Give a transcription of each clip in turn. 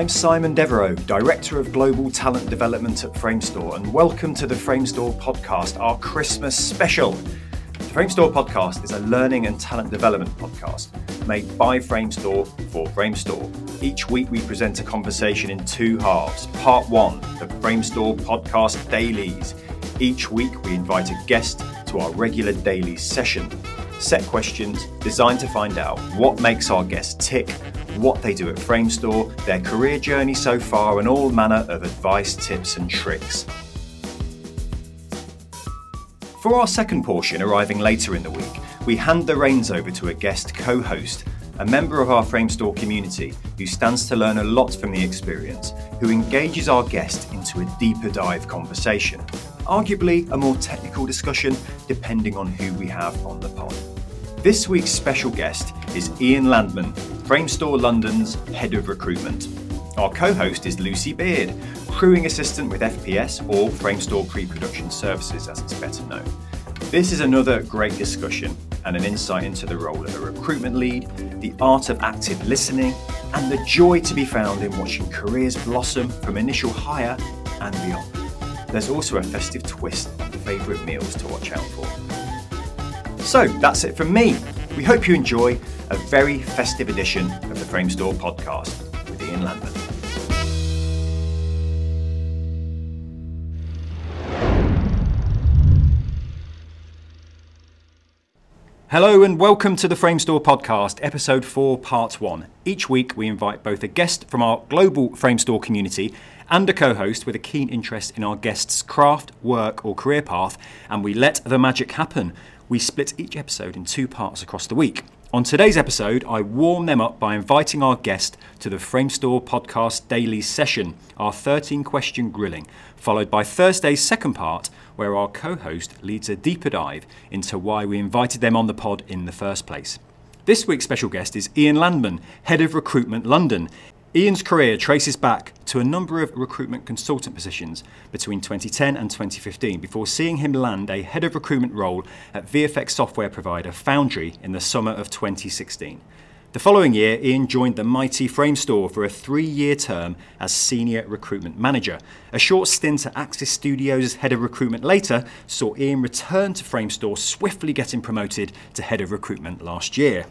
I'm Simon Devereaux, Director of Global Talent Development at Framestore, and welcome to the Framestore podcast, our Christmas special. The Framestore podcast is a learning and talent development podcast made by Framestore for Framestore. Each week we present a conversation in two halves. Part one, the Framestore podcast dailies. Each week we invite a guest to our regular daily session. Set questions designed to find out what makes our guests tick what they do at Framestore, their career journey so far, and all manner of advice, tips, and tricks. For our second portion, arriving later in the week, we hand the reins over to a guest co host, a member of our Framestore community who stands to learn a lot from the experience, who engages our guest into a deeper dive conversation, arguably a more technical discussion depending on who we have on the pod. This week's special guest is Ian Landman, Framestore London's Head of Recruitment. Our co host is Lucy Beard, Crewing Assistant with FPS or Framestore Pre Production Services, as it's better known. This is another great discussion and an insight into the role of a recruitment lead, the art of active listening, and the joy to be found in watching careers blossom from initial hire and beyond. There's also a festive twist on favourite meals to watch out for. So that's it from me. We hope you enjoy a very festive edition of the Framestore podcast with Ian Landman. Hello and welcome to the Framestore podcast, episode 4, part 1. Each week we invite both a guest from our global Framestore community and a co host with a keen interest in our guest's craft, work, or career path, and we let the magic happen we split each episode in two parts across the week. On today's episode, I warm them up by inviting our guest to the Framestore Podcast Daily Session, our 13 question grilling, followed by Thursday's second part, where our co host leads a deeper dive into why we invited them on the pod in the first place. This week's special guest is Ian Landman, Head of Recruitment London. Ian's career traces back to a number of recruitment consultant positions between 2010 and 2015 before seeing him land a head of recruitment role at VFX software provider Foundry in the summer of 2016. The following year, Ian joined the mighty Framestore for a three year term as Senior Recruitment Manager. A short stint at Axis Studios as Head of Recruitment later saw Ian return to Framestore, swiftly getting promoted to Head of Recruitment last year.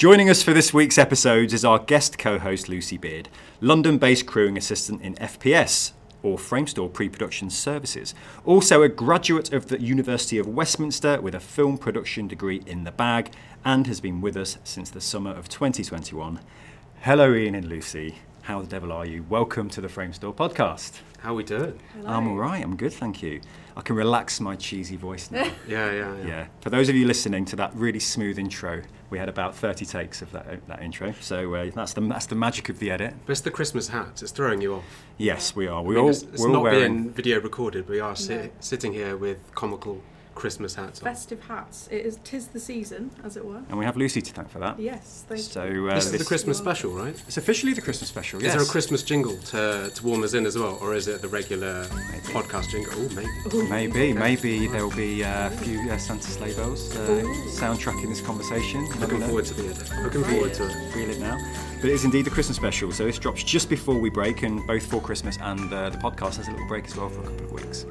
Joining us for this week's episode is our guest co host Lucy Beard, London based crewing assistant in FPS, or Framestore Pre Production Services. Also, a graduate of the University of Westminster with a film production degree in the bag, and has been with us since the summer of 2021. Hello, Ian and Lucy. How the devil are you? Welcome to the Framestore podcast. How we doing? Hello. I'm all right. I'm good, thank you. I can relax my cheesy voice now. Yeah, yeah, yeah. Yeah. For those of you listening to that really smooth intro, we had about 30 takes of that, that intro. So uh, that's the that's the magic of the edit. But it's the Christmas hat. It's throwing you off. Yes, we are. We I mean, all it's, it's we're all not wearing. being video recorded. We are sit, No. sitting here with comical Christmas hats on. Festive hats. It is tis the season, as it were. And we have Lucy to thank for that. Yes, thank So you. uh, this is the Christmas You're special, right? It's officially the Christmas special. Is there a Christmas jingle to, to warm us in as well, or is it the regular Maybe. podcast jingle? Oh, maybe. Ooh. Maybe, maybe there will be uh, a few uh, Santa sleigh bells uh, Ooh. soundtracking this conversation. Looking forward to the edit. Looking forward to it. Feel it now. But it is indeed the Christmas special. So this drops just before we break, and both for Christmas and uh, the podcast has a little break as well for a couple of weeks.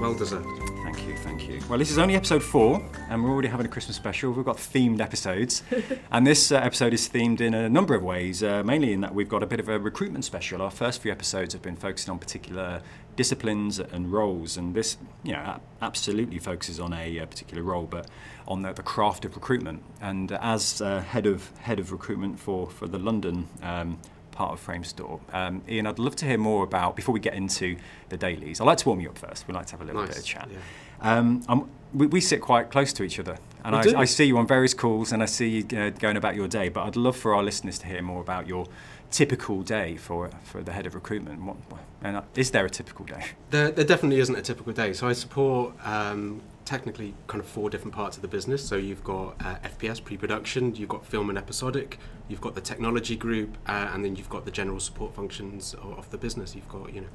Well deserved. Thank you, thank you. Well, this is only episode four, and we're already having a Christmas special. We've got themed episodes, and this uh, episode is themed in a number of ways, uh, mainly in that we've got a bit of a recruitment special. Our first few episodes have been focusing on particular disciplines and roles, and this, you know, absolutely focuses on a, uh particular role, but on the, the craft of recruitment. And uh, as uh, head of head of recruitment for for the London. Um, part of Framestore. Um, Ian, I'd love to hear more about, before we get into the dailies, I'd like to warm you up first. We'd like to have a little Nice. bit of chat. Yeah. Um, I'm, we, we sit quite close to each other, and I. I see you on various calls, and I see you uh, going about your day. But I'd love for our listeners to hear more about your typical day for for the head of recruitment. What, what- and uh, is there a typical day? There, there definitely isn't a typical day. So I support um, technically kind of four different parts of the business. So you've got uh, FPS pre-production, you've got film and episodic, you've got the technology group, uh, and then you've got the general support functions of, of the business. You've got you know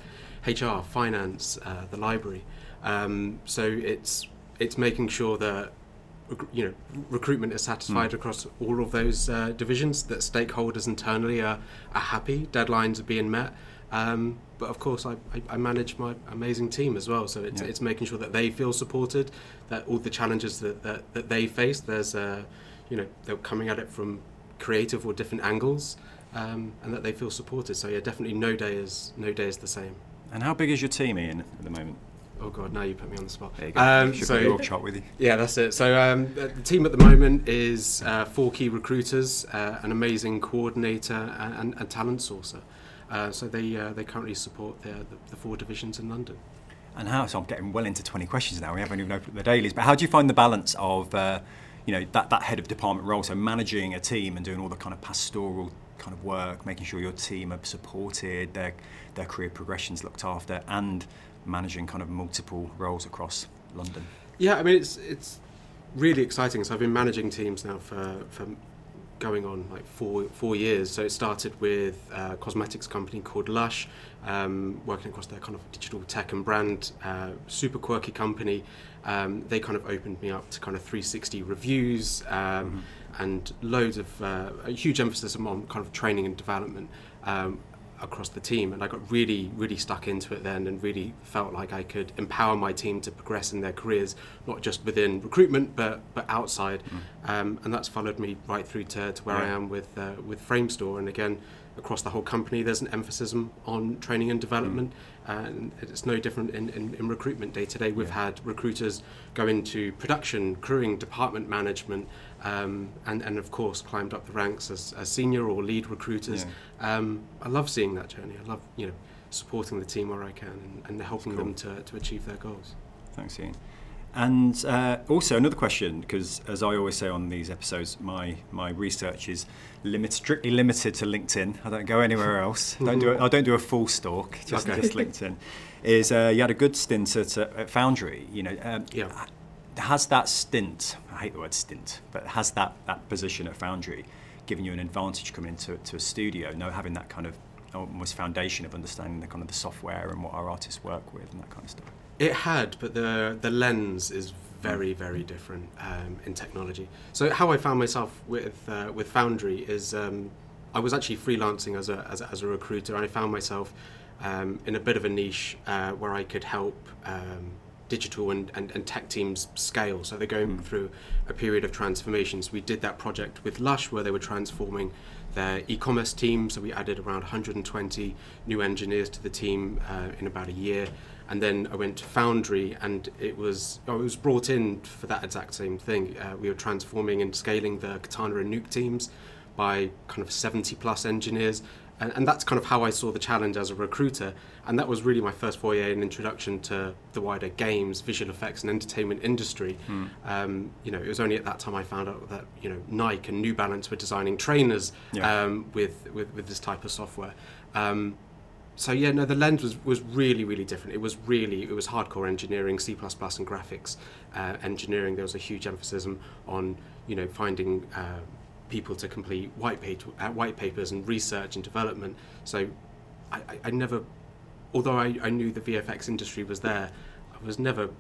HR, finance, uh, the library. Um, so it's it's making sure that you know recruitment is satisfied Mm. across all of those uh, divisions. That stakeholders internally are, are happy, deadlines are being met. Um, but of course, I, I, I manage my amazing team as well. So it's, Yeah. it's making sure that they feel supported, that all the challenges that, that, that they face, there's uh, you know they're coming at it from creative or different angles, um, and that they feel supported. So yeah, definitely no day is no day is the same. And how big is your team, Ian, at the moment? Oh god, now you put me on the spot. There you go. Um, Should so your chart with you. yeah, that's it. So um, the team at the moment is uh, four key recruiters, uh, an amazing coordinator, and, and, and talent sourcer. Uh, so they uh, they currently support the, the, the four divisions in London. And how? So I'm getting well into 20 questions now. We haven't even opened the dailies. But how do you find the balance of, uh, you know, that, that head of department role, so managing a team and doing all the kind of pastoral kind of work, making sure your team are supported, their their career progressions looked after, and managing kind of multiple roles across London. Yeah, I mean it's it's really exciting. So I've been managing teams now for for going on like four four years. So it started with a cosmetics company called Lush, um, working across their kind of digital tech and brand, uh, super quirky company. Um, they kind of opened me up to kind of 360 reviews um, and loads of uh, a huge emphasis on kind of training and development. Across the team and I got really really stuck into it then and really felt like I could empower my team to progress in their careers not just within recruitment but but outside. Um, and that's followed me right through to, to where I am with uh, with Framestore. And again across the whole company there's an emphasis on training and development and it's no different in, in, in recruitment day to day we've Yeah. had recruiters go into production crewing department management um, and, and of course climbed up the ranks as, as senior or lead recruiters um, I love seeing that journey. I love you know supporting the team where I can and, and helping Cool. them to, to achieve their goals. Thanks, Ian. And uh, also another question, because as I always say on these episodes, my my research is limit, strictly limited to LinkedIn. I don't go anywhere else. don't do a, I don't do a full stalk, just Okay. just LinkedIn. Is uh, you had a good stint at, uh, at Foundry. You know, um, Yeah. has that stint? I hate the word stint, but has that that position at Foundry given you an advantage coming into to a studio? No, having that kind of almost foundation of understanding the kind of the software and what our artists work with and that kind of stuff. It had, but the the lens is very very different um, in technology. So how I found myself with uh, with Foundry is um, I was actually freelancing as a, as a as a recruiter, and I found myself um, in a bit of a niche uh, where I could help. Um, digital and, and, and tech teams scale so they're going Mm. through a period of transformations we did that project with lush where they were transforming their e-commerce team so we added around 120 new engineers to the team uh, in about a year and then I went to Foundry, and it was I was brought in for that exact same thing. Uh, we were transforming and scaling the Katana and Nuke teams by kind of 70 plus engineers, and, and that's kind of how I saw the challenge as a recruiter. And that was really my first foyer and introduction to the wider games, visual effects, and entertainment industry. Hmm. Um, you know, it was only at that time I found out that you know Nike and New Balance were designing trainers Yeah. um, with, with with this type of software. Um, so yeah, no, the lens was, was really really different. It was really it was hardcore engineering, C and graphics uh, engineering. There was a huge emphasis on- you know finding uh, people to complete white uh, white papers and research and development. So I, I, I never, although I, I knew the VFX industry was there, I was never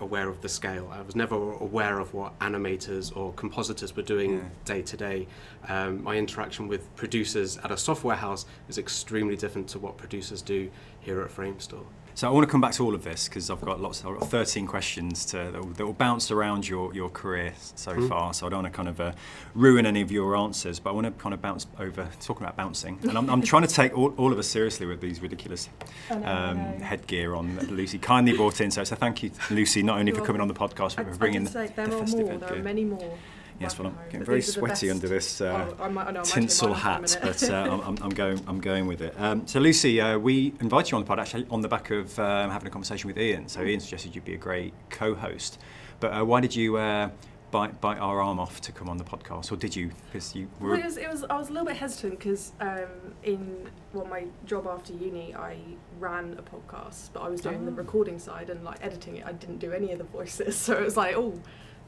aware of the scale. I was never aware of what animators or compositors were doing Yeah. day to day. Um, My interaction with producers at a software house is extremely different to what producers do here at Framestore. So I want to come back to all of this because I've got lots. I've got 13 questions to, that, will, that will bounce around your, your career so Mhm. far. So I don't want to kind of uh, ruin any of your answers, but I want to kind of bounce over talking about bouncing. And I'm, I'm trying to take all, all of us seriously with these ridiculous I know, I um, know. headgear on that Lucy kindly brought in. So, so thank you, Lucy, not only for You're coming on the podcast, but for bringing the, say there the are festive more. There headgear. are many more. Yes, well, I'm getting but very these are the sweaty best. under this. Uh, oh, I might, I know, I might tinsel take mine for a hat, but uh, I'm, I'm- going. I'm going with it. Um, so, Lucy, uh, we invited you on the pod actually on the back of um, having a conversation with Ian. So, Ian suggested you'd be a great co-host. But uh, why did you uh, bite bite our arm off to come on the podcast, or did you? Because you Well, it was, it was, I was a little bit hesitant because um, in well, my job after uni, I ran a podcast, but I was doing the Oh. recording side and like editing it. I didn't do any of the voices, so it was like, oh,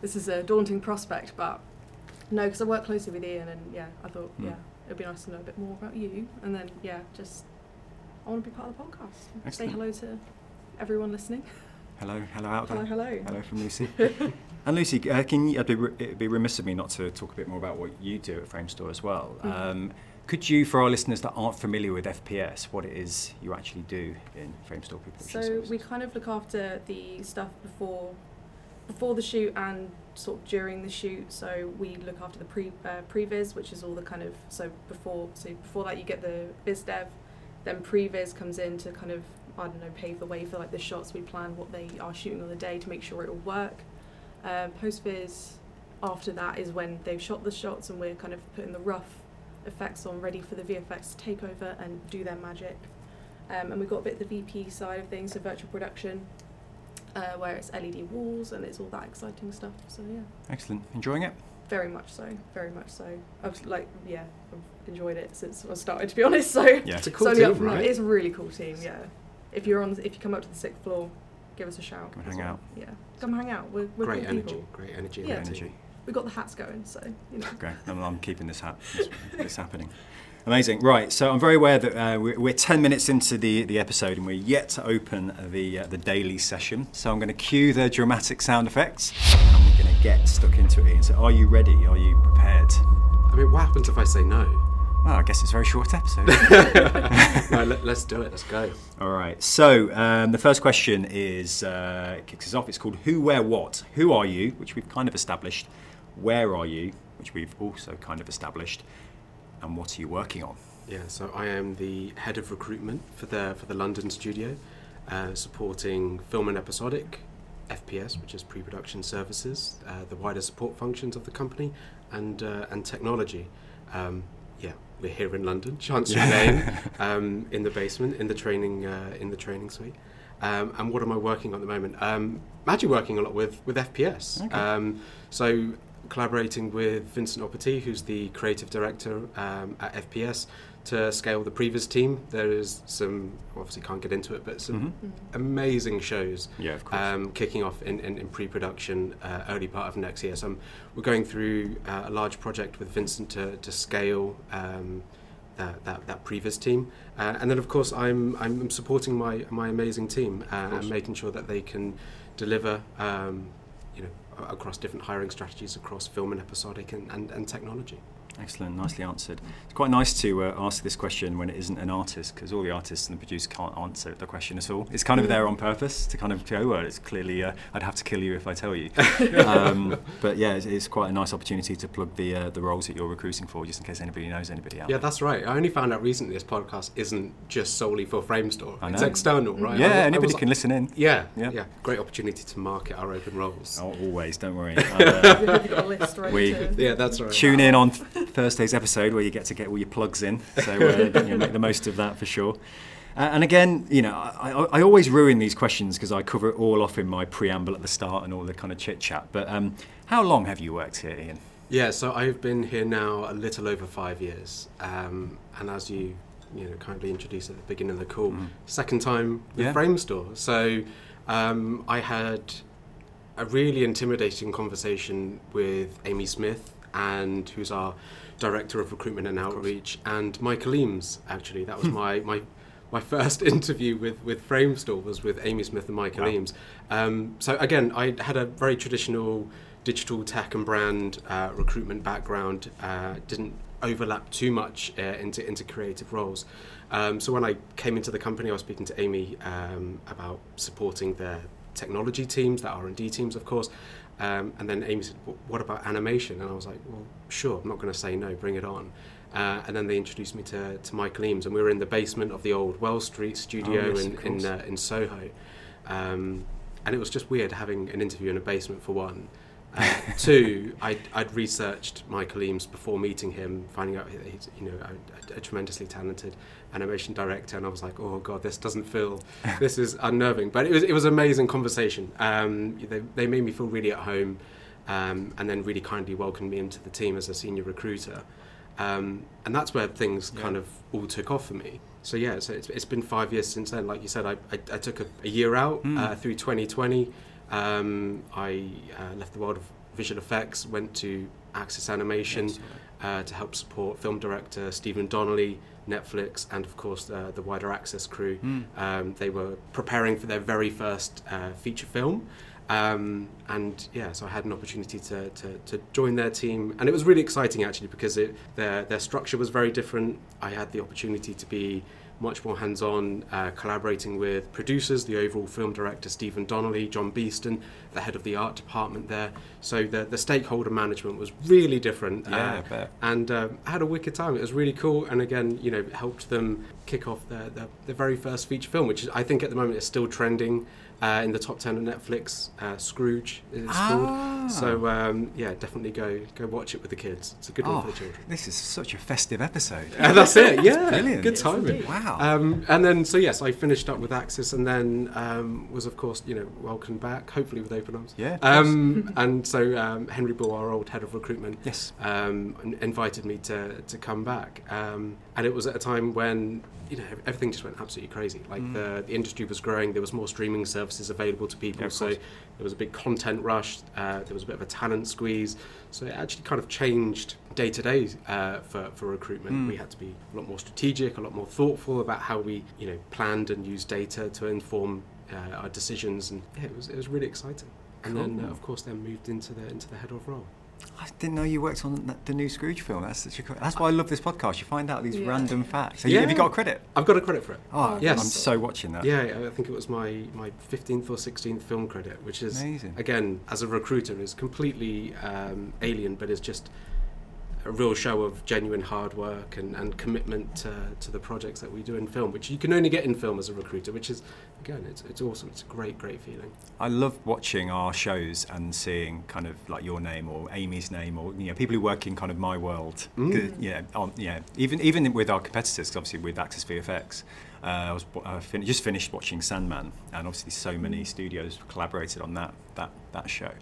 this is a daunting prospect. But no, because I work closely with Ian, and yeah, I thought, Mm. yeah, it'd be nice to know a bit more about you, and then yeah, just I want to be part of the podcast. Say hello to everyone listening. Hello, hello out there. Hello, hello. Hello from Lucy. and Lucy, uh, can you, I'd be, re- it'd be remiss of me not to talk a bit more about what you do at Framestore as well. Mhm. Um, could you, for our listeners that aren't familiar with FPS, what it is you actually do in Framestore Pre-Production So we kind of look after the stuff before, before the shoot and sort of during the shoot. So we look after the pre uh, previs, which is all the kind of so before so before that you get the biz dev, then previs comes in to kind of I don't know pave the way for like the shots we plan what they are shooting on the day to make sure it'll work. Um, Post viz after that is when they've shot the shots and we're kind of putting the rough effects on ready for the VFX to take over and do their magic. Um, and we've got a bit of the VP side of things, so virtual production, uh, where it's LED walls and it's all that exciting stuff. So yeah, Excellent. Enjoying it? very much so, very much so. I've like yeah, I've enjoyed it since I started to be honest. So Yeah. It's a cool it's up team, right? It's a really cool team. Yeah, if you're on, if you come up to the sixth floor, give us a shout. Come hang well. out. Yeah, come hang out. We're, we're great good energy, people. great energy. Yeah. that team. Energy. We've got the hats going, so you know. Great. I'm, I'm keeping this hat. It's, it's happening. Amazing. Right. So I'm very aware that uh, we're, we're 10 minutes into the, the episode and we're yet to open the uh, the daily session. So I'm going to cue the dramatic sound effects and we're going to get stuck into it. Ian. So are you ready? Are you prepared? I mean, what happens if I say no? Well, I guess it's a very short episode. no, let, us do it. Let's go. All right. So um, the first question is uh, kicks us off. It's called Who, Where, What. Who are you? Which we've kind of established. Where are you? Which we've also kind of established. And what are you working on? Yeah, so I am the head of recruitment for the for the London studio, uh, supporting film and episodic, FPS, which is pre-production services, uh, the wider support functions of the company, and uh, and technology. Um, yeah, we're here in London, Chancery Lane, um, in the basement, in the training uh, in the training suite. Um, and what am I working on at the moment? Um, I'm actually working a lot with with FPS. Okay. Um, so collaborating with Vincent Opati, who's the creative director um, at FPS, to scale the previs team. There is some, obviously can't get into it, but some Mhm. Mm. amazing shows Yeah, of course. um, kicking off in, in, in pre-production uh, early part of next year. So I'm, we're going through uh, a large project with Vincent to, to scale um, that, that, that previs team. Uh, and then of course I'm, I'm supporting my, my amazing team uh, and making sure that they can deliver um, you know, a- across different hiring strategies across film and episodic and, and, and technology. Excellent, nicely answered. It's quite nice to uh, ask this question when it isn't an artist, because all the artists and the producer can't answer the question at all. It's kind of there on purpose to kind of go, well, it's clearly, uh, I'd have to kill you if I tell you. um, but yeah, it's, it's quite a nice opportunity to plug the uh, the roles that you're recruiting for, just in case anybody knows anybody out Yeah, there. that's right. I only found out recently this podcast isn't just solely for Framestore. I It's external, right? Yeah, I wa- I anybody was- can listen in. Yeah, Yeah. yeah, Great opportunity to market our open roles. Oh, always, don't worry. And, uh, We've got a list ready We- to. Yeah, that's right. tune in on Thursday's episode where you get to get all your plugs in. So uh, you know, make the most of that for sure. Uh, and again, you know, I, I, I always ruin these questions because I cover it all off in my preamble at the start and all the kind of chit chat. But um, how long have you worked here, Ian? Yeah, so I've been here now a little over five years, um, and as you you know kindly introduced at the beginning of the call, Mhm. second time with Yeah. Framestore. So um, I had a really intimidating conversation with Amy Smith, and who's our director of recruitment and outreach, and Michael Eames. Actually, that was my my. My first interview with, with Framestore was with Amy Smith and Michael Wow. Eames. Um, so again, I had a very traditional digital tech and brand uh, recruitment background. Uh, didn't overlap too much uh, into into creative roles. Um, so when I came into the company, I was speaking to Amy um, about supporting their technology teams, their R and D teams, of course. Um, and then Amy said, "What about animation?" And I was like, "Well, sure. I'm not going to say no. Bring it on." Uh, and then they introduced me to, to Michael Eames, and we were in the basement of the old Wells Street studio Oh, yes, in in, uh, in Soho. Um, and it was just weird having an interview in a basement for one. Uh, two, I'd, I'd researched Michael Eames before meeting him, finding out he's you know a, a tremendously talented animation director, and I was like, oh god, this doesn't feel, this is unnerving. But it was it was amazing conversation. Um, they they made me feel really at home, um, and then really kindly welcomed me into the team as a senior recruiter. Um, and that's where things Yeah. kind of all took off for me. So yeah, so it's, it's been five years since then. Like you said, I, I, I took a, a year out Mm. uh, through 2020. Um, I uh, left the world of visual effects, went to Axis Animation, Yes, uh, to help support film director Stephen Donnelly, Netflix, and of course uh, the wider Axis crew. Mm. Um, they were preparing for their very first uh, feature film. Um, and yeah, so I had an opportunity to, to, to join their team, and it was really exciting actually because it, their their structure was very different. I had the opportunity to be much more hands-on, uh, collaborating with producers, the overall film director Stephen Donnelly, John Beeston, the head of the art department there. So the the stakeholder management was really different. Yeah, uh, I bet. and I had a wicked time. It was really cool, and again, you know, helped them kick off their, their, their very first feature film, which is, I think at the moment is still trending uh, in the top ten on Netflix. Uh, Scrooge is Ah. called. So um, yeah, definitely go go watch it with the kids. It's a good Oh, one for the children. this is such a festive episode. And that's it. Yeah, brilliant. Good timing. indeed. Wow. Um, and then, so yes, I finished up with Axis, and then um, was of course, you know, welcomed back, hopefully with open arms. yeah. Um, and so um, Henry Bull, our old head of recruitment, yes. um, invited me to, to come back. And it was at a time when you know everything just went absolutely crazy. Like Mm. the, the industry was growing, there was more streaming services available to people, Yeah, so course. there was a big content rush. Uh, there was a bit of a talent squeeze. So it actually kind of changed day to day for for recruitment. Mm. We had to be a lot more strategic, a lot more thoughtful about how we you know planned and used data to inform uh, our decisions. And yeah, it was it was really exciting. And then uh, of course then moved into the into the head of role. I didn't know you worked on the new Scrooge film. That's such a cool, that's why I love this podcast. You find out these Yeah. random facts. Have, you, have you got a credit? I've got a credit for it. Oh, Yes. I'm so watching that. Yeah, I think it was my, my 15th or 16th film credit, which is, Amazing. again, as a recruiter, is completely um, alien, but is just a real show of genuine hard work and, and commitment to, to the projects that we do in film, which you can only get in film as a recruiter, which is, again, it's, it's awesome. It's a great, great feeling. I love watching our shows and seeing kind of like your name or Amy's name or you know people who work in kind of my world. Mm. Yeah, on, yeah. Even even with our competitors, 'cause obviously with Axis VFX, uh, I was I fin- just finished watching Sandman, and obviously so many studios collaborated on that that that show.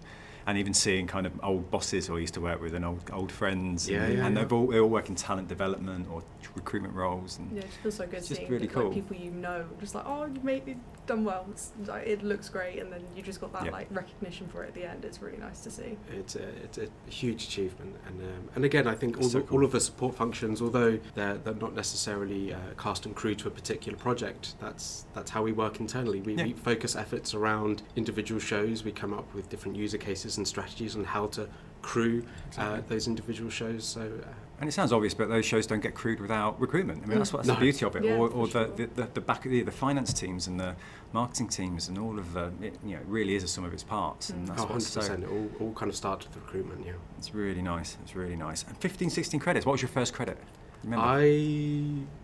And even seeing kind of old bosses who I used to work with and old old friends, Yeah, and, yeah, and yeah. they've all, they all work in talent development or recruitment roles. And Yeah, it feels so good It's just seeing really like, cool. people you know, just like, oh, you made it done well. It's, like, it looks great, and then you just got that Yeah. like recognition for it at the end. It's really nice to see. It's a, it's a huge achievement, and um, and again, I think all, so the, cool. all of the support functions, although they're, they're not necessarily uh, cast and crew to a particular project, that's that's how we work internally. We, Yeah. we focus efforts around individual shows. We come up with different user cases and strategies on how to crew uh, those individual shows. So uh, And it sounds obvious, but those shows don't get crewed without recruitment. I mean, that's, what, that's No. the beauty of it. Yeah, or or the, sure. the, the, the back of the, the finance teams and the marketing teams and all of the, it, you know, it really is a sum of its parts. And Mm. that's oh, what's 100%. so, It all, all kind of starts with the recruitment. Yeah. it's really nice. It's really nice. And 15, 16 credits. What was your first credit? You Remember? I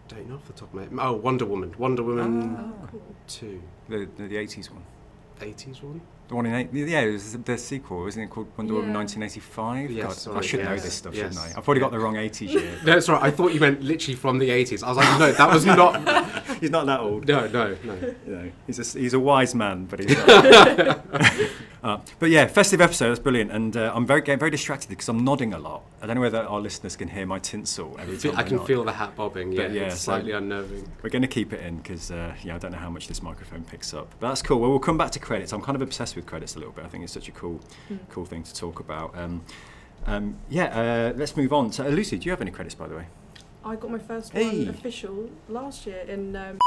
don't know off the top of my head. Oh, Wonder Woman. Wonder Woman. Oh, cool. two. the, the, the 80s one. 80s one? The one in eight, yeah, it was the sequel, isn't it called Wonder Woman Yeah. 1985? Yes, God, I sorry, should know this stuff, yes. shouldn't I? I've probably got the wrong 80s year. No, that's right. I thought you meant literally from the 80s. I was like, no, that was not. He's not that old. No, no, no. you know, he's a, he's a wise man, but he's not. Uh, but yeah, festive episode, that's brilliant. And uh, I'm very getting very distracted because I'm nodding a lot. I don't know whether our listeners can hear my tinsel every time I can nod. feel the hat bobbing. Yeah, yeah, it's so- slightly unnerving. We're going to keep it in because uh, yeah, I don't know how much this microphone picks up. But that's cool. Well, we'll come back to credits. I'm kind of obsessed with credits a little bit. I think it's such a cool, Mm. cool thing to talk about. Um, um, yeah, uh, let's move on. So, uh, Lucy, do you have any credits, by the way? I got my first Hey. one official last year in um,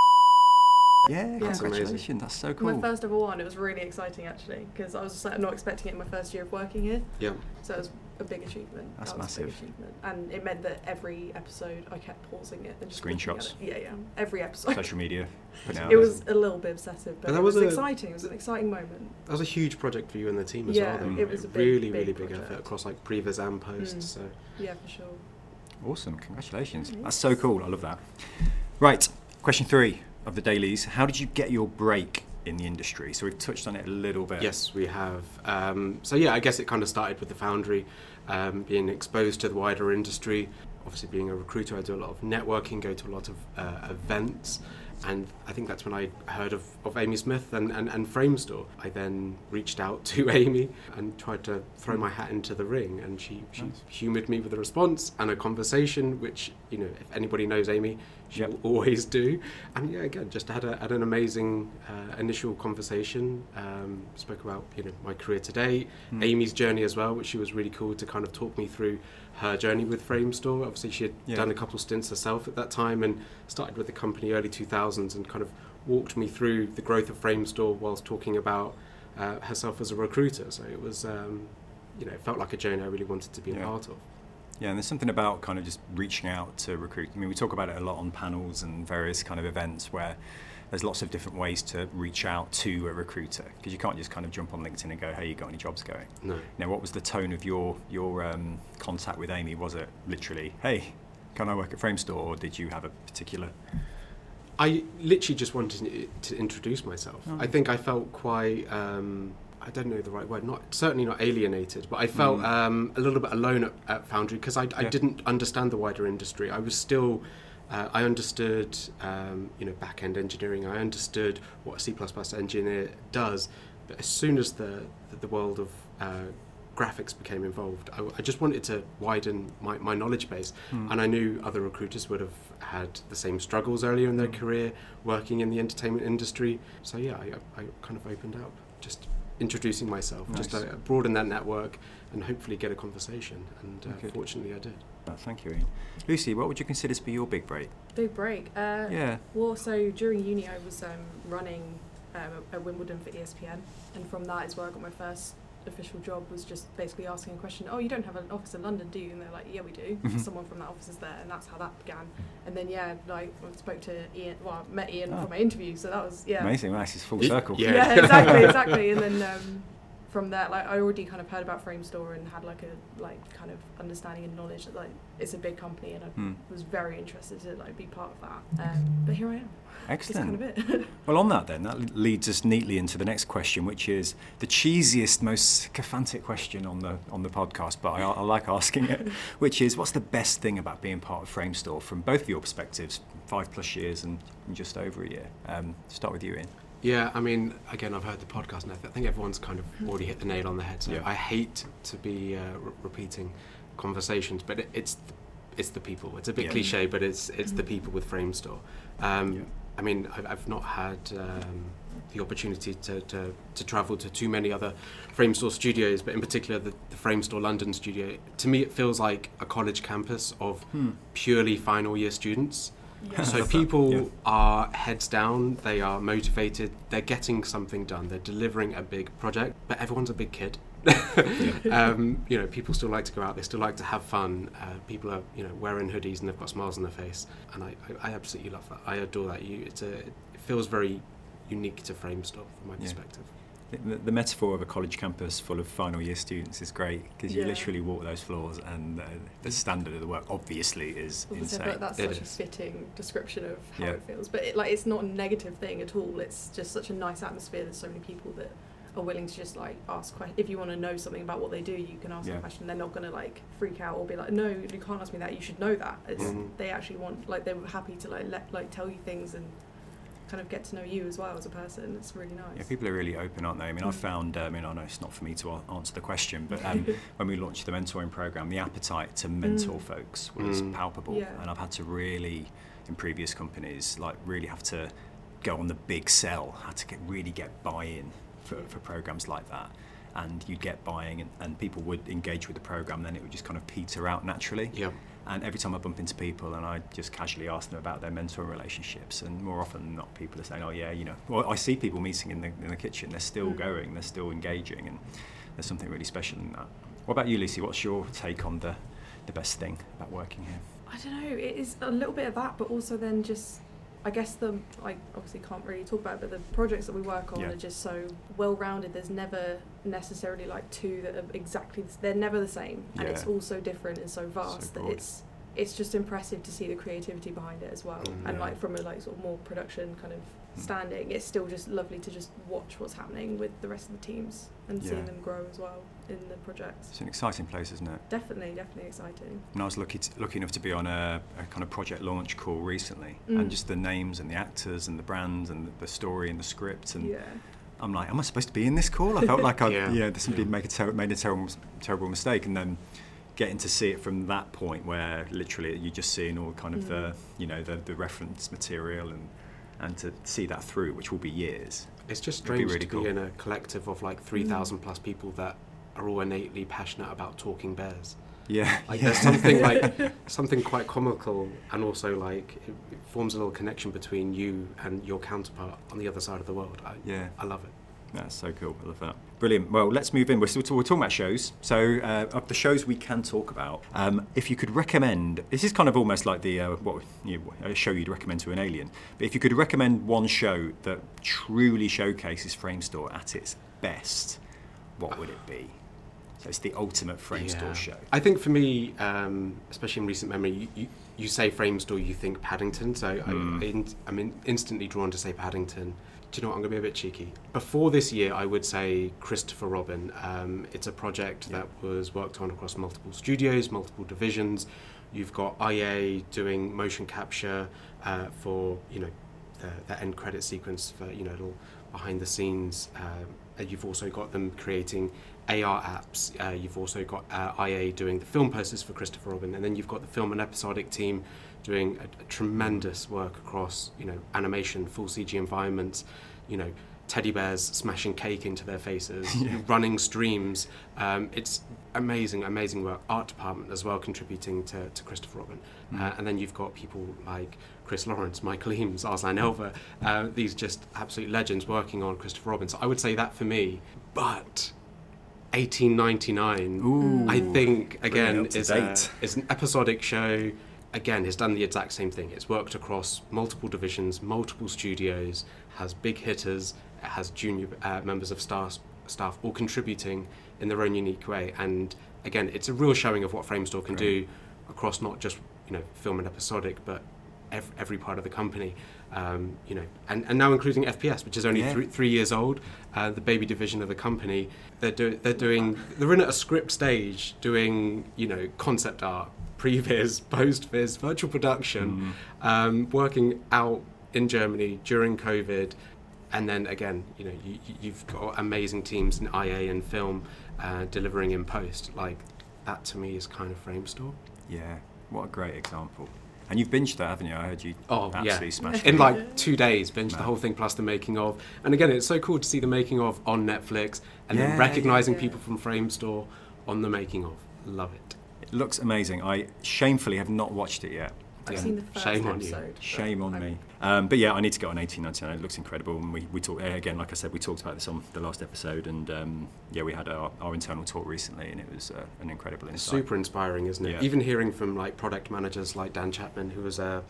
Yeah, That's congratulations. amazing. That's so cool. my first ever one. It was really exciting actually because I was just, like, not expecting it in my first year of working here. Yeah. So it was a big achievement. That's that massive. achievement. And it meant that every episode I kept pausing it and just Screenshots. it. Yeah, yeah. Every episode. Social media. It was a little bit obsessive, but, But that it was, was a- exciting. It was an exciting moment. That was a huge project for you and the team as Yeah, well. then, it was a big, really, big really big project. effort across like previs and post. Mm. So Yeah, for sure. Awesome, congratulations. Yes. That's so cool, I love that. Right, question three of the dailies. How did you get your break in the industry? So we've touched on it a little bit. yes, we have. Um, so yeah, I guess it kind of started with the Foundry, um, being exposed to the wider industry. Obviously, being a recruiter, I do a lot of networking, go to a lot of uh, events. And I think that's when I heard of, of Amy Smith and, and, and Framestore. I then reached out to Amy and tried to throw my hat into the ring, and she, she Nice. humoured me with a response and a conversation, which, you know, if anybody knows Amy, Yep. will always do. And yeah, again, just had, a, had an amazing uh, initial conversation. Um, spoke about you know my career today, Hmm. Amy's journey as well, which she was really cool to kind of talk me through her journey with Framestore. Obviously, she had Yeah. done a couple stints herself at that time and started with the company early 2000s and kind of walked me through the growth of Framestore whilst talking about uh, herself as a recruiter. So it was, um, you know, it felt like a journey I really wanted to be Yeah. a part of. Yeah, and there's something about kind of just reaching out to recruit. I mean, we talk about it a lot on panels and various kind of events where there's lots of different ways to reach out to a recruiter because you can't just kind of jump on LinkedIn and go, "Hey, you got any jobs going?" No. Now, what was the tone of your your um, contact with Amy? Was it literally, "Hey, can I work at Framestore?" or did you have a particular? I literally just wanted to introduce myself. Oh. I think I felt quite. Um, I don't know the right word. Not certainly not alienated, but I felt Mm. um, a little bit alone at, at Foundry because I, I didn't understand the wider industry. I was still. Uh, I understood, um, you know, back-end engineering. I understood what a C++ engineer does, but as soon as the the world of uh, graphics became involved, I, I just wanted to widen my, my knowledge base. Hmm. And I knew other recruiters would have had the same struggles earlier in their Mm. career working in the entertainment industry. So yeah, I, I kind of opened up, just introducing myself, just Nice. to broaden that network and hopefully get a conversation. And uh, Good. fortunately, I did. Oh, thank you, Ian. Lucy, what would you consider to be your big break? Big break. Uh, Yeah. Well, so during uni, I was um, running um, at Wimbledon for ESPN, and from that is where I got my first official job. Was just basically asking a question. Oh, you don't have an office in London, do you? And they're like, Yeah, we do. Mhm. Someone from that office is there, and that's how that began. And then yeah, like I spoke to Ian. Well, I met Ian Oh. for my interview, so that was yeah. Amazing. Nice. It's full circle. yeah. Yeah, exactly, exactly. And then um, from there, like I already kind of heard about Framestore and had like a like kind of understanding and knowledge that like it's a big company, and I Hmm. was very interested to like be part of that. Um, but here I am. Excellent. That's kind of it. Well, on that then, that leads us neatly into the next question, which is the cheesiest, most sycophantic question on the on the podcast, but I, I like asking it, which is, what's the best thing about being part of Framestore from both of your perspectives, five plus years and, and just over a year? Um, start with you, Ian. Yeah, I mean, again, I've heard the podcast, and I, th- I think everyone's kind of already hit the nail on the head. So Yeah. I hate to be uh, re- repeating conversations, but it, it's the, it's the people. It's a bit Yeah. cliche, but it's it's the Mhm. people with Framestore. Um, Yeah. I mean, I've, I've not had um, the opportunity to, to, to travel to too many other Framestore studios, but in particular the, the Framestore London studio. To me, it feels like a college campus of purely final year students. Yeah. So people yeah. are heads down, they are motivated, they're getting something done, they're delivering a big project, but everyone's a big kid. um, you know, people still like to go out, they still like to have fun. Uh, people are, you know, wearing hoodies and they've got smiles on their face, and I, I, I absolutely love that. I adore that. You, it's a, it feels very unique to Framestore from my Yeah. Perspective. The, the metaphor of a college campus full of final year students is great because you Yeah. literally walk those floors and uh, the standard of the work obviously is Well, I insane. like that's It such a fitting description of how Yeah. it feels. But it, like, it's not a negative thing at all. It's just such a nice atmosphere. There's so many people that are willing to just like ask questions. If you want to know something about what they do, you can ask Yeah. a question. They're not going to like freak out or be like, no, you can't ask me that. You should know that. It's, Mhm. They actually want like they're happy to like let like tell you things and kind of get to know you as well as a person. It's really nice. Yeah, people are really open, aren't they? I mean, I Mm. found, um, I mean, I know it's not for me to a- answer the question, but um, when we launched the mentoring program, the appetite to mentor Mm. folks was Mm. palpable. Yeah. And I've had to really, in previous companies, like really have to go on the big sell, had to get really get buy-in for, for programs like that. And you'd get buying, and, and people would engage with the program, then it would just kind of peter out naturally. Yeah. And every time I bump into people and I just casually ask them about their mentor relationships, and more often than not, people are saying, "Oh yeah, you know." Well, I see people meeting in the in the kitchen. They're still Mm. going. They're still engaging, and there's something really special in that. What about you, Lucy? What's your take on the the best thing about working here? I don't know. It is a little bit of that, but also then just, I guess the I obviously can't really talk about, it, but the projects that we work on Yeah. are just so well rounded. There's never necessarily like two that are exactly. The, they're never the same, and it's all so different and so vast that it's it's just impressive to see the creativity behind it as well. Mm, and yeah. like from a like sort of more production kind of standing, it's still just lovely to just watch what's happening with the rest of the teams and Yeah. seeing them grow as well in the projects. It's an exciting place, isn't it? Definitely, definitely exciting. And I was lucky, to, lucky enough to be on a, a kind of project launch call recently, Mm. and just the names and the actors and the brands and the, the story and the script, and yeah. I'm like, am I supposed to be in this call? I felt like I, Yeah. yeah, somebody Yeah. make a ter- made a terrible, terrible mistake, and then getting to see it from that point where literally you're just seeing all kind of the mm. you know the, the reference material and and to see that through, which will be years. It's just It'd be strange really to cool. be in a collective of like 3,000 mm. plus people that are all innately passionate about talking bears. Yeah, Like yeah. there's something like something quite comical, and also like it, it forms a little connection between you and your counterpart on the other side of the world. I, yeah. I love it. That's so cool. I love that. Brilliant. Well, let's move in. We're still we're talking about shows. So, uh, of the shows we can talk about, um, if you could recommend, this is kind of almost like the uh, what you know, a show you'd recommend to an alien. But if you could recommend one show that truly showcases Framestore at its best, what would it be? So it's the ultimate Framestore Yeah. show. I think for me, um, especially in recent memory, you, you, you say Framestore, you think Paddington. So Mm. I, in, I'm in, instantly drawn to say Paddington. Do you know what? I'm going to be a bit cheeky. Before this year, I would say Christopher Robin. Um, it's a project Yeah. that was worked on across multiple studios, multiple divisions. You've got IA doing motion capture uh, for you know the, the end credit sequence for you know little behind the scenes. Um, and you've also got them creating AR apps. Uh, you've also got uh, IA doing the film posters for Christopher Robin, and then you've got the film and episodic team doing a, a tremendous work across you know animation, full CG environments, you know teddy bears smashing cake into their faces, running streams. Um, it's amazing, amazing work. Art department as well contributing to, to Christopher Robin, uh, and then you've got people like Chris Lawrence, Michael Eames, Arslan Elver, uh, these just absolute legends working on Christopher Robin. So I would say that for me, but 1899. Ooh. I think again is, a, is an episodic show. Again, has done the exact same thing. It's worked across multiple divisions, multiple studios, has big hitters, it has junior uh, members of staff, staff all contributing in their own unique way. And again, it's a real showing of what Framestore can do across not just you know film and episodic, but ev- every part of the company. Um, you know, and, and now including FPS, which is only Yeah. three, three years old, uh, the baby division of the company. They're do, they're doing they're in at a script stage, doing you know concept art, previs, post viz, virtual production, Mm. um, working out in Germany during COVID, and then again, you know, you, you've got amazing teams in IA and film uh, delivering in post. Like that to me is kind of Framestore. Yeah, what a great example. And you've binged that, haven't you? I heard you Oh, yeah. absolutely smashed it. in it. like two days, binge the whole thing plus the making of. And again, it's so cool to see the making of on Netflix and Yeah, then recognizing yeah. people from Framestore on the making of. Love it. It looks amazing. I shamefully have not watched it yet. I've Yeah. seen the first Shame on you. Shame on I'm- me. Um, but yeah, I need to go on 1899. It looks incredible. And we, we talked, again, like I said, we talked about this on the last episode. And um, yeah, we had our, our internal talk recently, and it was uh, an incredible It's insight. super inspiring, isn't it? Yeah. Even hearing from like product managers like Dan Chapman, who was a,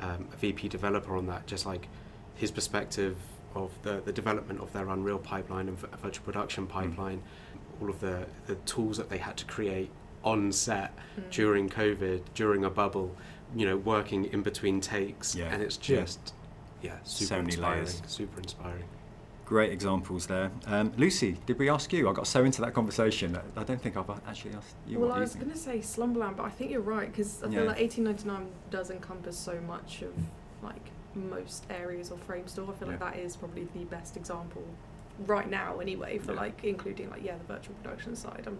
um, a VP developer on that, just like his perspective of the, the development of their Unreal pipeline and virtual production pipeline, all of the, the tools that they had to create on set Mm. during COVID, during a bubble, you know, working in between takes, Yeah. and it's just yeah, super So many inspiring. layers. Super inspiring. Great examples there. Um, Lucy, did we ask you? I got so into that conversation. I don't think I've actually asked you. well, what I you was going to say Slumberland, but I think you're right because I Yeah. feel like 1899 does encompass so much of like most areas of Framestore. I feel like that is probably the best example right now, anyway, for Yeah. like including like yeah the virtual production side. I'm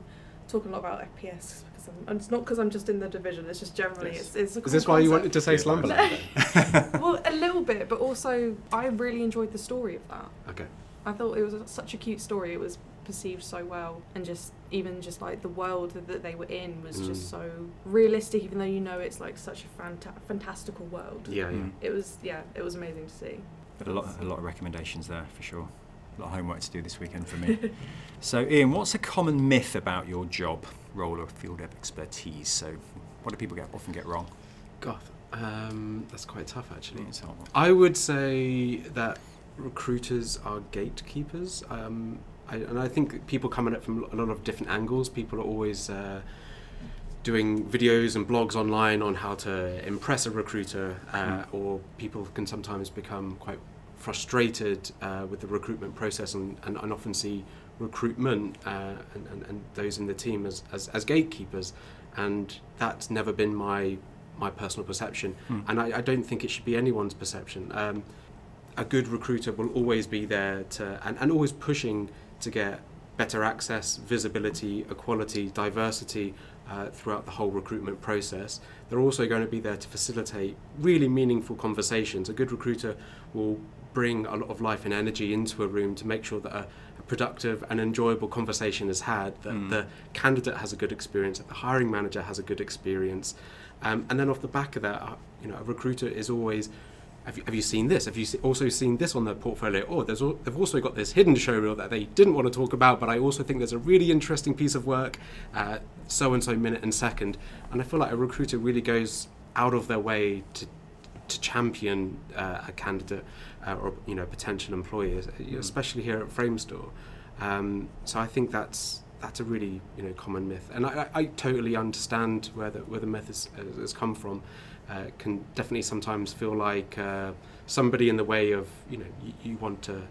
talking a lot about FPS because I'm, and it's not because I'm just in the division. It's just generally Yes. it's, it's a Is cool this why you wanted to say Yeah, Slumberland? then? well, a little bit, but also I really enjoyed the story of that. okay. I thought it was a, such a cute story. It was perceived so well, and just even just like the world that, that they were in was Mm. just so realistic. Even though you know it's like such a fanta- fantastical world, Yeah, yeah. It was yeah, it was amazing to see. But a lot, a lot of recommendations there for sure. A lot of homework to do this weekend for me. so, Ian, what's a common myth about your job, role, or field of expertise? So, what do people get, often get wrong? God, um, that's quite tough actually. It's hard. I would say that recruiters are gatekeepers, um, I, and I think people come at it from a lot of different angles. People are always uh, doing videos and blogs online on how to impress a recruiter, uh, Mm. or people can sometimes become quite frustrated uh, with the recruitment process and, and, and often see recruitment uh, and, and, and those in the team as, as, as gatekeepers. And that's never been my my personal perception, Hmm. and I, I don't think it should be anyone's perception. Um, a good recruiter will always be there to and, and always pushing to get better access, visibility, equality, diversity uh, throughout the whole recruitment process. They're also going to be there to facilitate really meaningful conversations. A good recruiter will bring a lot of life and energy into a room to make sure that a, a productive and enjoyable conversation is had, that Mm. the candidate has a good experience, that the hiring manager has a good experience. Um, and then off the back of that, uh, you know, a recruiter is always have you, have you seen this? Have you also seen this on their portfolio? Or there's al- they've also got this hidden show reel that they didn't want to talk about, but I also think there's a really interesting piece of work, uh, so and so minute and second. And I feel like a recruiter really goes out of their way to to champion uh, a candidate uh, or you know potential employers, Mm. especially here at Framestore. Um, so I think that's that's a really you know common myth, and I, I I totally understand where the where the myth has, has come from. Uh, can definitely sometimes feel like uh, somebody in the way of you know you, you want to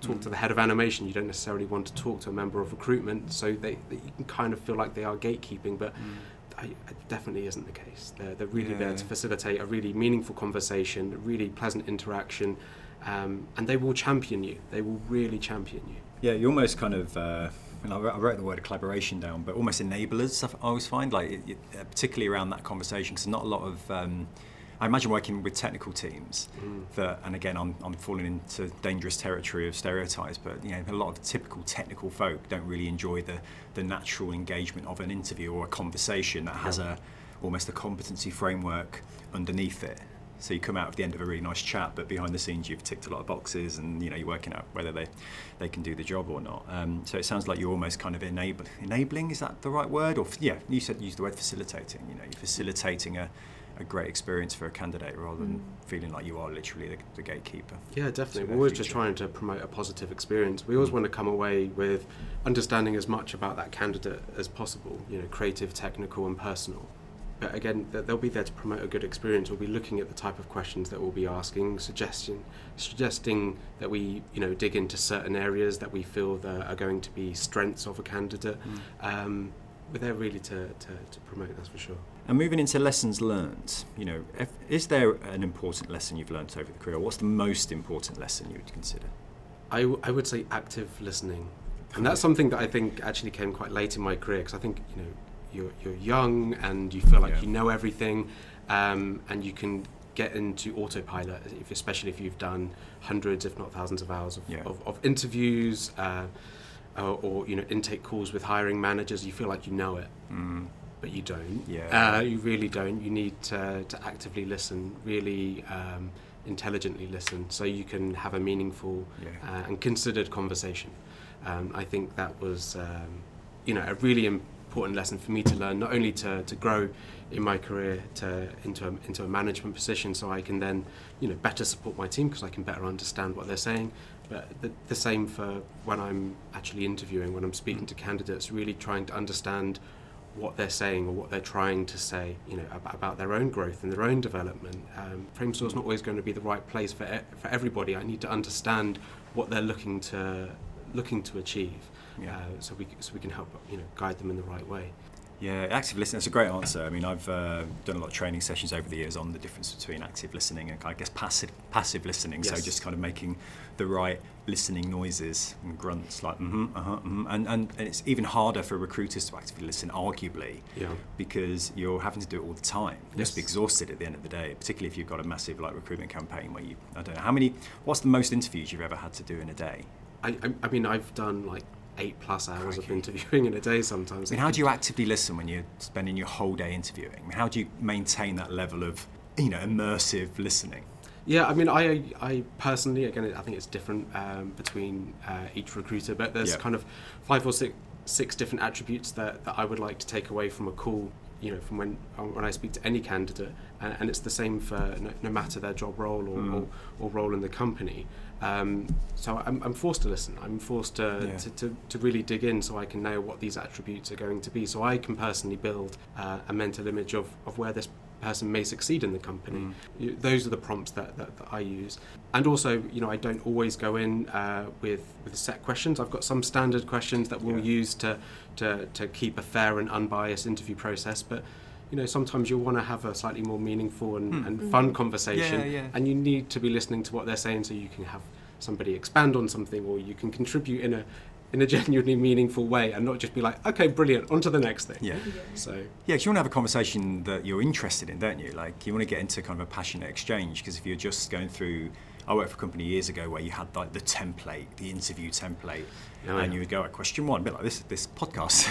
talk to Mm. the head of animation. You don't necessarily want to talk to a member of recruitment, so they, they you can kind of feel like they are gatekeeping, but. I, it definitely isn't the case. They're, they're really there to facilitate a really meaningful conversation, a really pleasant interaction, um, and they will champion you. They will really champion you. Yeah, you almost kind of. Uh, and I wrote, the word collaboration down, but almost enablers. I always find, like, it, it, uh, particularly around that conversation, because not a lot of. Um, I imagine working with technical teams Mm. that, and again, I'm, I'm falling into dangerous territory of stereotypes, but you know, a lot of typical technical folk don't really enjoy the, the natural engagement of an interview or a conversation that has a almost a competency framework underneath it. So you come out at the end of a really nice chat, but behind the scenes you've ticked a lot of boxes, and you know you're working out whether they, they can do the job or not. Um, so it sounds like you're almost kind of enable, enabling. Is that the right word? Or yeah, you said use the word facilitating. You know, you're facilitating a, a great experience for a candidate rather than Mm. feeling like you are literally the, the gatekeeper. Yeah, definitely. We're always just trying to promote a positive experience. We always want to come away with understanding as much about that candidate as possible, you know, creative, technical, and personal. But again, they'll be there to promote a good experience. We'll be looking at the type of questions that we'll be asking, suggesting, suggesting that we, you know, dig into certain areas that we feel that are going to be strengths of a candidate. Um, but they're really to, to, to promote, that's for sure. And moving into lessons learned, you know, if, is there an important lesson you've learnt over the career? What's the most important lesson you would consider? I, w- I would say active listening, and that's something that I think actually came quite late in my career because I think you know you're you're young and you feel like Yeah. you know everything, um, and you can get into autopilot, if, especially if you've done hundreds, if not thousands, of hours of, Yeah. of, of interviews. Uh, or, or you know intake calls with hiring managers you feel like you know it Mm, but you don't Yeah. uh, you really don't you need to, to actively listen really um, intelligently listen so you can have a meaningful yeah. uh, and considered conversation. Um, I think that was, um, you know, a really important lesson for me to learn, not only to, to grow in my career to into a, into a management position, so I can then, you know, better support my team because I can better understand what they're saying. But the, the same for when I'm actually interviewing, when I'm speaking to candidates, really trying to understand what they're saying or what they're trying to say, you know, about, about their own growth and their own development. Um, is not always going to be the right place for e- for everybody. I need to understand what they're looking to looking to achieve, Yeah. uh, so we so we can help you know guide them in the right way. Yeah, active listening. That's a great answer. I mean, I've uh, done a lot of training sessions over the years on the difference between active listening and I guess passive passive listening. So just kind of making the right listening noises and grunts like mm-hmm, uh-huh, mm and, and and it's even harder for recruiters to actively listen, arguably, Yeah. because you're having to do it all the time. You must be exhausted at the end of the day, particularly if you've got a massive like recruitment campaign where you I don't know how many. What's the most interviews you've ever had to do in a day? I, I, I mean, I've done like eight plus hours of interviewing in a day sometimes. I mean, how do you actively listen when you're spending your whole day interviewing? I mean, how do you maintain that level of, you know, immersive listening? Yeah, I mean, I, I personally, again, I think it's different um, between uh, each recruiter, but there's Yeah. kind of five or six, six different attributes that, that I would like to take away from a call, you know, from when uh, when I speak to any candidate, and, and it's the same for no, no matter their job role or, Mm. or, or role in the company. Um, so I'm, I'm forced to listen. I'm forced to, Yeah. to, to, to really dig in so I can know what these attributes are going to be. So I can personally build uh, a mental image of, of where this person may succeed in the company. Mm. You- Those are the prompts that, that, that I use. And also, you know, I don't always go in uh, with, with set questions. I've got some standard questions that we'll Yeah. use to, to, to keep a fair and unbiased interview process. But, you know, sometimes you'll want to have a slightly more meaningful and, Hmm. and Mhm. fun conversation. Yeah, yeah. And you need to be listening to what they're saying so you can have somebody expand on something or you can contribute in a in a genuinely meaningful way and not just be like, okay, brilliant, on to the next thing. Yeah. Yeah. So, Yeah, because you want to have a conversation that you're interested in, don't you? Like, you want to get into kind of a passionate exchange. Because if you're just going through, I worked for a company years ago where you had like the template, the interview template, Oh, and yeah. you would go at question one, a bit like this this podcast.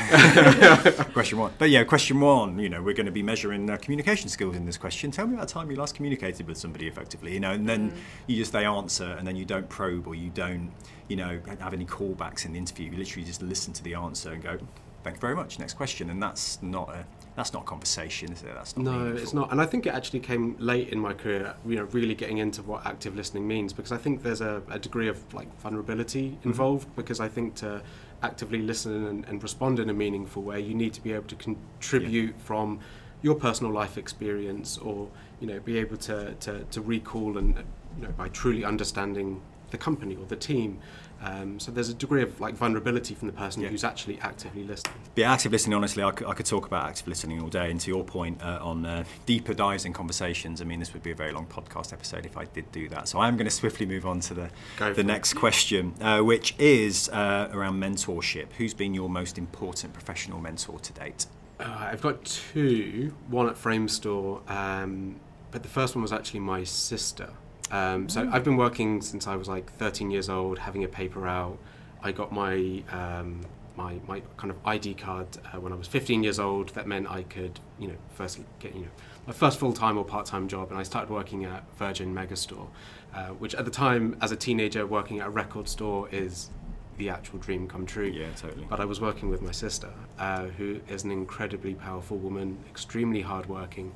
question one, but yeah, question one. You know, we're going to be measuring uh, communication skills in this question. Tell me about the time you last communicated with somebody effectively. You know, and then you just they answer, and then you don't probe or you don't, you know, have any callbacks in the interview. You literally just listen to the answer and go, "Thank you very much." Next question, and that's not a that's not a conversation, is it? That's not no, meaningful. it's not. And I think it actually came late in my career, you know, really getting into what active listening means because I think there's a, a degree of like vulnerability mm-hmm. involved because I think to actively listen and, and respond in a meaningful way, you need to be able to contribute from your personal life experience or, you know, be able to, to, to recall and, you know, by truly understanding the company or the team. Um, so there's a degree of like vulnerability from the person Yeah. who's actually actively listening. The active listening, honestly, I could, I could talk about active listening all day. And to your point uh, on uh, deeper dives in conversations, I mean, this would be a very long podcast episode if I did do that. So I'm going to swiftly move on to the, Go the it. next question, uh, which is uh, around mentorship. Who's been your most important professional mentor to date? Uh, I've got two. One at Framestore, um, but the first one was actually my sister. Um, so I've been working since I was like 13 years old, having a paper out. I got my um, my my kind of ID card uh, when I was 15 years old. That meant I could, you know, first get you know my first full time or part time job, and I started working at Virgin Megastore, uh, which at the time, as a teenager, working at a record store is the actual dream come true. Yeah, totally. But I was working with my sister, uh, who is an incredibly powerful woman, extremely hardworking.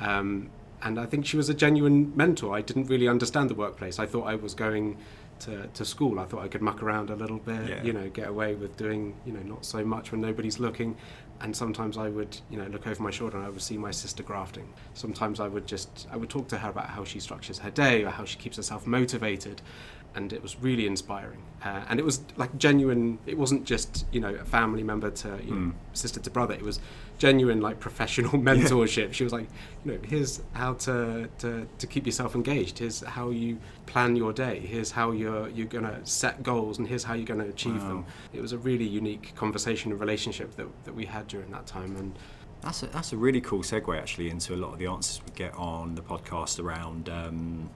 Um, and I think she was a genuine mentor. I didn't really understand the workplace. I thought I was going to, to school. I thought I could muck around a little bit, Yeah. you know, get away with doing, you know, not so much when nobody's looking. And sometimes I would, you know, look over my shoulder and I would see my sister grafting. Sometimes I would just, I would talk to her about how she structures her day or how she keeps herself motivated. And it was really inspiring. Uh, and it was like genuine, it wasn't just, you know, a family member to, you know, Mm. sister to brother. It was genuine, like professional mentorship. She was like, you know, here's how to, to, to keep yourself engaged. Here's how you plan your day. Here's how you're, you're going to set goals and here's how you're going to achieve Wow. them. It was a really unique conversation and relationship that, that we had during that time. And That's a, that's a really cool segue actually into a lot of the answers we get on the podcast around um,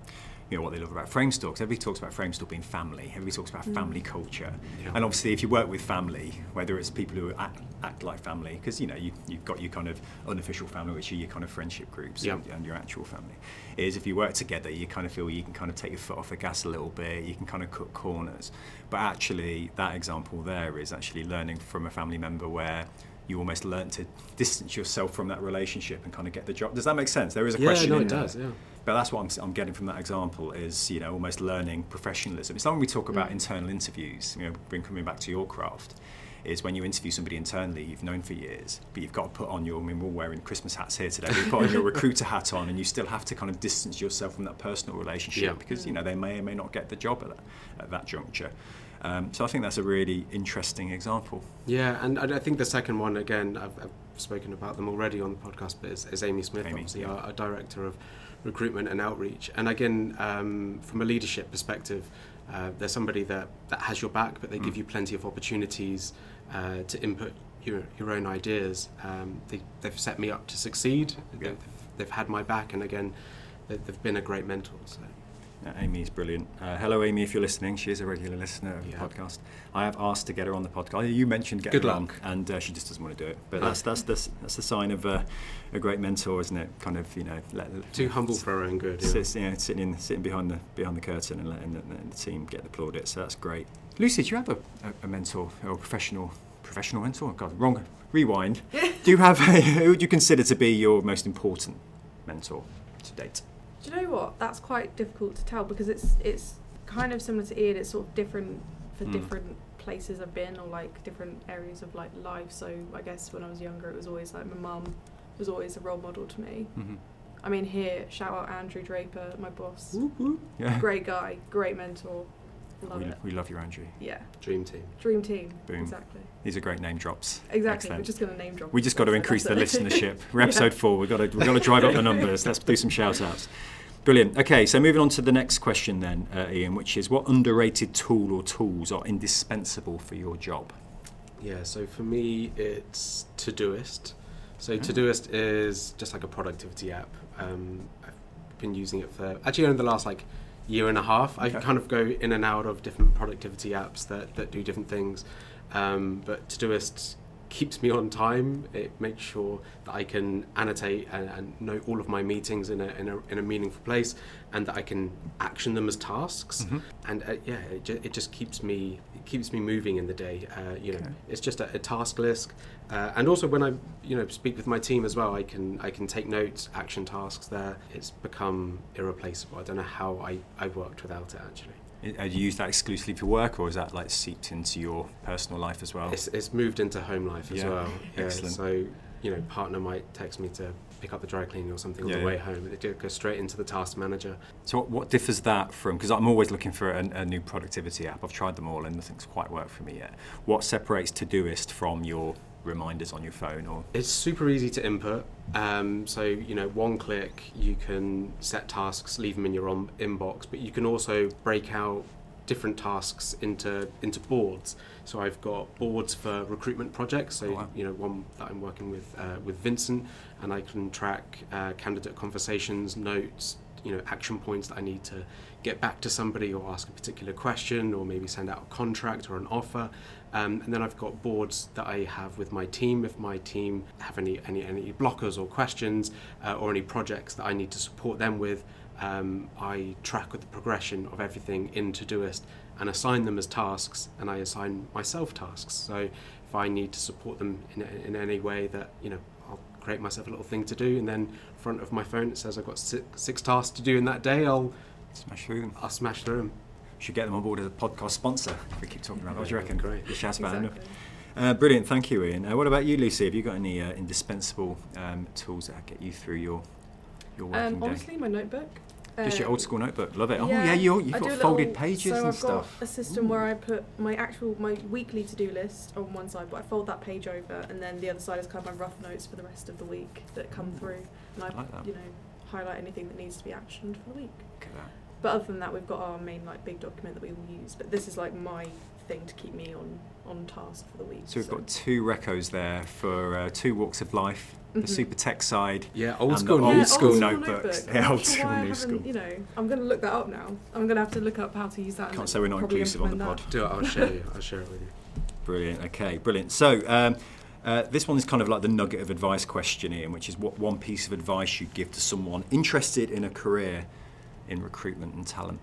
you know what they love about Framestore. Because everybody talks about Framestore being family. Everybody talks about mm. family culture. Yeah. And obviously, if you work with family, whether it's people who act, act like family, because you know you, you've got your kind of unofficial family, which are your kind of friendship groups, Yeah. and, and your actual family, is if you work together, you kind of feel you can kind of take your foot off the gas a little bit. You can kind of cut corners. But actually, that example there is actually learning from a family member where you almost learn to distance yourself from that relationship and kind of get the job. Does that make sense? There is a yeah, question no, in it there. does. Yeah. But that's what I'm, I'm getting from that example is, you know, almost learning professionalism. It's like when we talk about Mm. internal interviews, you know, bring coming back to your craft, is when you interview somebody internally you've known for years, but you've got to put on your, I mean, we're wearing Christmas hats here today, you put on your recruiter hat on and you still have to kind of distance yourself from that personal relationship Yeah. because, you know, they may or may not get the job at that, at that juncture. Um, so I think that's a really interesting example. Yeah, and I I think the second one, again, I've, I've spoken about them already on the podcast, but is, is Amy Smith, Amy, obviously, yeah. our, our director of recruitment and outreach. And again, um, from a leadership perspective, uh, they're somebody that, that has your back, but they give Mm. you plenty of opportunities uh, to input your, your own ideas. Um, they, they've set me up to succeed. Yeah. They've, they've had my back, and again, they, they've been a great mentor. So. Uh, Amy's brilliant. Uh, hello, Amy, if you're listening. She is a regular listener of Yeah. the podcast. I have asked to get her on the podcast. You mentioned getting Good her on, and uh, she just doesn't want to do it. But No. that's that's the that's the sign of uh, a great mentor, isn't it? Kind of, you know, let, Too humble for her own good. Yeah. Sits, you know, sitting in, sitting behind the behind the curtain and letting the, the team get the plaudits. So that's great. Lucy, do you have a, a, a mentor or a professional professional mentor? God, wrong. Rewind. do you have a, who would you consider to be your most important mentor to date? Do you know what? That's quite difficult to tell because it's it's kind of similar to Ian. It's sort of different for Mm. different places I've been or like different areas of like life. So I guess when I was younger, it was always like my mum was always a role model to me. Mm-hmm. I mean, here shout out Andrew Draper, my boss, Whoop, whoop. Yeah. great guy, great mentor, love we, it. we love you, Andrew. Yeah, Dream team. dream team. Boom. Exactly. These are great name drops. Exactly. Excellent. We're just gonna name drop. We just got to increase the listenership. We're episode Yeah. four. We've got to we've got to drive up the numbers. Let's do some shout outs. Brilliant. Okay, so moving on to the next question then, uh, Ian, which is what underrated tool or tools are indispensable for your job? Yeah, so for me, it's Todoist. So Mm. Todoist is just like a productivity app. Um, I've been using it for actually only the last like year and a half. I kind of go in and out of different productivity apps that, that do different things. Um, but Todoist keeps me on time. It makes sure that I can annotate and, and note all of my meetings in a, in, a, in a meaningful place and that I can action them as tasks. Mhm. And uh, yeah, it, ju- it just keeps me it keeps me moving in the day. Uh, you know, it's just a, a task list. Uh, and also when I you know speak with my team as well, I can I can take notes, action tasks there. It's become irreplaceable. I don't know how I, I worked without it actually. Do you use that exclusively for work, or is that like seeped into your personal life as well? It's, it's moved into home life as Yeah. well. Yeah, Excellent. So, you know, partner might text me to pick up the dry cleaning or something Yeah, on the way home. It goes straight into the task manager. So what, what differs that from? Because I'm always looking for a, a new productivity app. I've tried them all, and nothing's quite worked for me yet. What separates Todoist from your reminders on your phone? Or It's super easy to input. Um, so, you know, one click, you can set tasks, leave them in your inbox, but you can also break out different tasks into into boards. So I've got boards for recruitment projects. So Oh, wow. you know, one that I'm working with uh, with Vincent, and I can track uh, candidate conversations, notes, you know, action points that I need to get back to somebody or ask a particular question or maybe send out a contract or an offer. Um, and then I've got boards that I have with my team. If my team have any any, any blockers or questions uh, or any projects that I need to support them with, um, I track with the progression of everything in Todoist and assign them as tasks, and I assign myself tasks. So if I need to support them in, in any way, that you know, I'll create myself a little thing to do, and then front of my phone it says I've got six, six tasks to do in that day. I'll smash through them. I'll smash through them. Should get them on board as a podcast sponsor. If we keep talking about that. What do you reckon? Great. Just shout about enough. Exactly. Uh, brilliant, thank you, Ian. Uh, what about you, Lucy? Have you got any uh, indispensable um, tools that get you through your your working Um, day? honestly, my notebook. Just your Um, old school notebook. Love it. oh yeah, you, you've got do folded little- pages so and I've stuff. got a system where I put my actual my weekly to do list on one side, but I fold that page over, and then the other side is kind of my rough notes for the rest of the week that come through, and I, I like that. you know highlight anything that needs to be actioned for the week. Look at that. But other than that, we've got our main like big document that we will use. But this is like my thing to keep me on on task for the week. So we've got two recos there for uh, two walks of life. The Mhm. super tech side. Yeah, old school, new old Yeah, school old notebooks. notebook. Yeah, I'm old school, why new school. You know, I'm going to look that up now. I'm going to have to look up how to use that. and Can't say we're not inclusive on the pod. that. Do it. I'll share you. I'll share it with you. Brilliant. Okay, brilliant. So um, uh, this one is kind of like the nugget of advice question, Ian, which is what one piece of advice you'd give to someone interested in a career in recruitment and talent.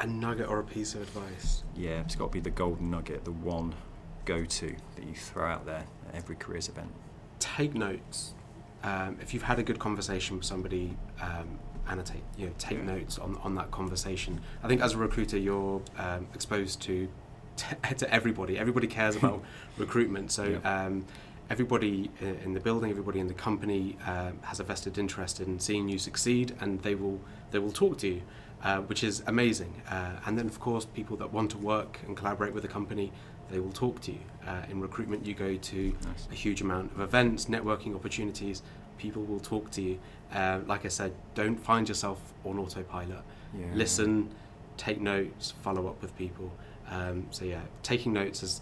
A nugget or a piece of advice. Yeah, it's got to be the golden nugget, the one go-to that you throw out there at every careers event. Take notes. Um, if you've had a good conversation with somebody, um, annotate. You know, take Yeah. notes on, on that conversation. I think as a recruiter, you're um, exposed to to everybody. Everybody cares about recruitment. So. Yeah. Um, Everybody in the building, everybody in the company um, has a vested interest in seeing you succeed, and they will they will talk to you, uh, which is amazing. Uh, and then, of course, people that want to work and collaborate with the company, they will talk to you. Uh, in recruitment, you go to Nice. a huge amount of events, networking opportunities. People will talk to you. Uh, like I said, don't find yourself on autopilot. Yeah. Listen, take notes, follow up with people. Um, so yeah, taking notes has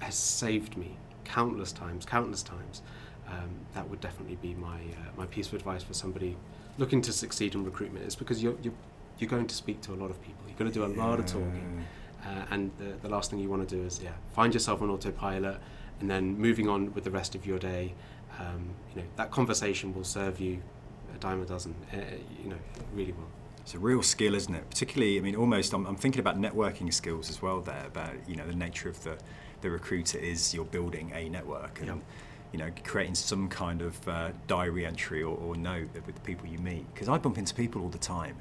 has saved me countless times, countless times. Um, that would definitely be my uh, my piece of advice for somebody looking to succeed in recruitment. Is because you're you're, you're going to speak to a lot of people. You're going to do a lot of talking. Uh, and the, the last thing you want to do is yeah find yourself on autopilot and then moving on with the rest of your day um, you know that conversation will serve you a dime a dozen uh, you know really well. It's a real skill, isn't it? Particularly, I mean, almost. I'm, I'm thinking about networking skills as well. There, about you know the nature of the the recruiter is you're building a network and Yep. You know creating some kind of uh, diary entry or, or note with the people you meet. Because I bump into people all the time,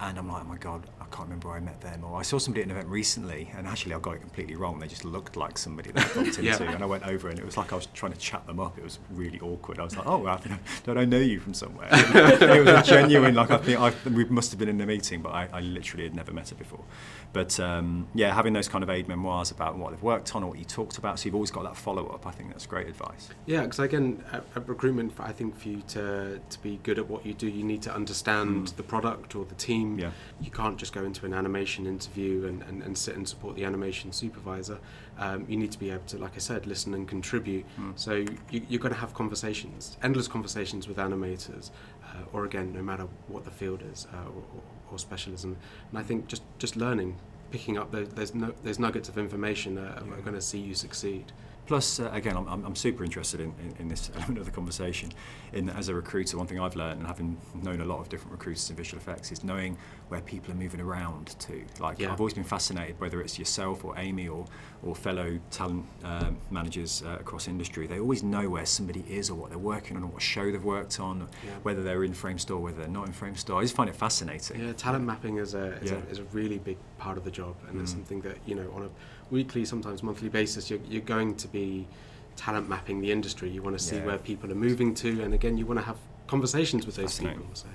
and I'm like, oh my god, I can't remember where I met them. Or I saw somebody at an event recently, and actually I got it completely wrong. They just looked like somebody that I bumped into, Yeah. and I went over, and it was like I was trying to chat them up. It was really awkward. I was like, oh, I, don't I know you from somewhere? it was a genuine, like I think I, we must have been in a meeting, but I, I literally had never met her before. But um, yeah, having those kind of aid memoirs about what they've worked on or what you talked about, so you've always got that follow up. I think that's great advice. Yeah, because again, at, at recruitment, I think for you to, to be good at what you do, you need to understand Mm. the product or the team. Yeah. You can't just go into an animation interview and, and, and sit and support the animation supervisor. Um, you need to be able to, like I said, listen and contribute. Mm. So you, you're going to have conversations, endless conversations with animators, uh, or again, no matter what the field is uh, or, or, or specialism. And I think just, just learning, picking up those, there's, no, there's nuggets of information that Yeah. are going to see you succeed. Plus, uh, again, I'm, I'm super interested in, in, in this element of the conversation. In as a recruiter, one thing I've learned, and having known a lot of different recruiters in visual effects, is knowing where people are moving around to. Like, Yeah. I've always been fascinated, whether it's yourself or Amy or, or fellow talent um, managers uh, across industry. They always know where somebody is or what they're working on or what show they've worked on, Yeah. whether they're in Framestore, whether they're not in Framestore. I just find it fascinating. Yeah, talent mapping is a is, Yeah. a is a really big part of the job, and it's Mm. something that you know on a weekly, sometimes monthly basis, you're, you're going to be talent mapping the industry. You want to see where people are moving to, and again, you want to have conversations with those people. So.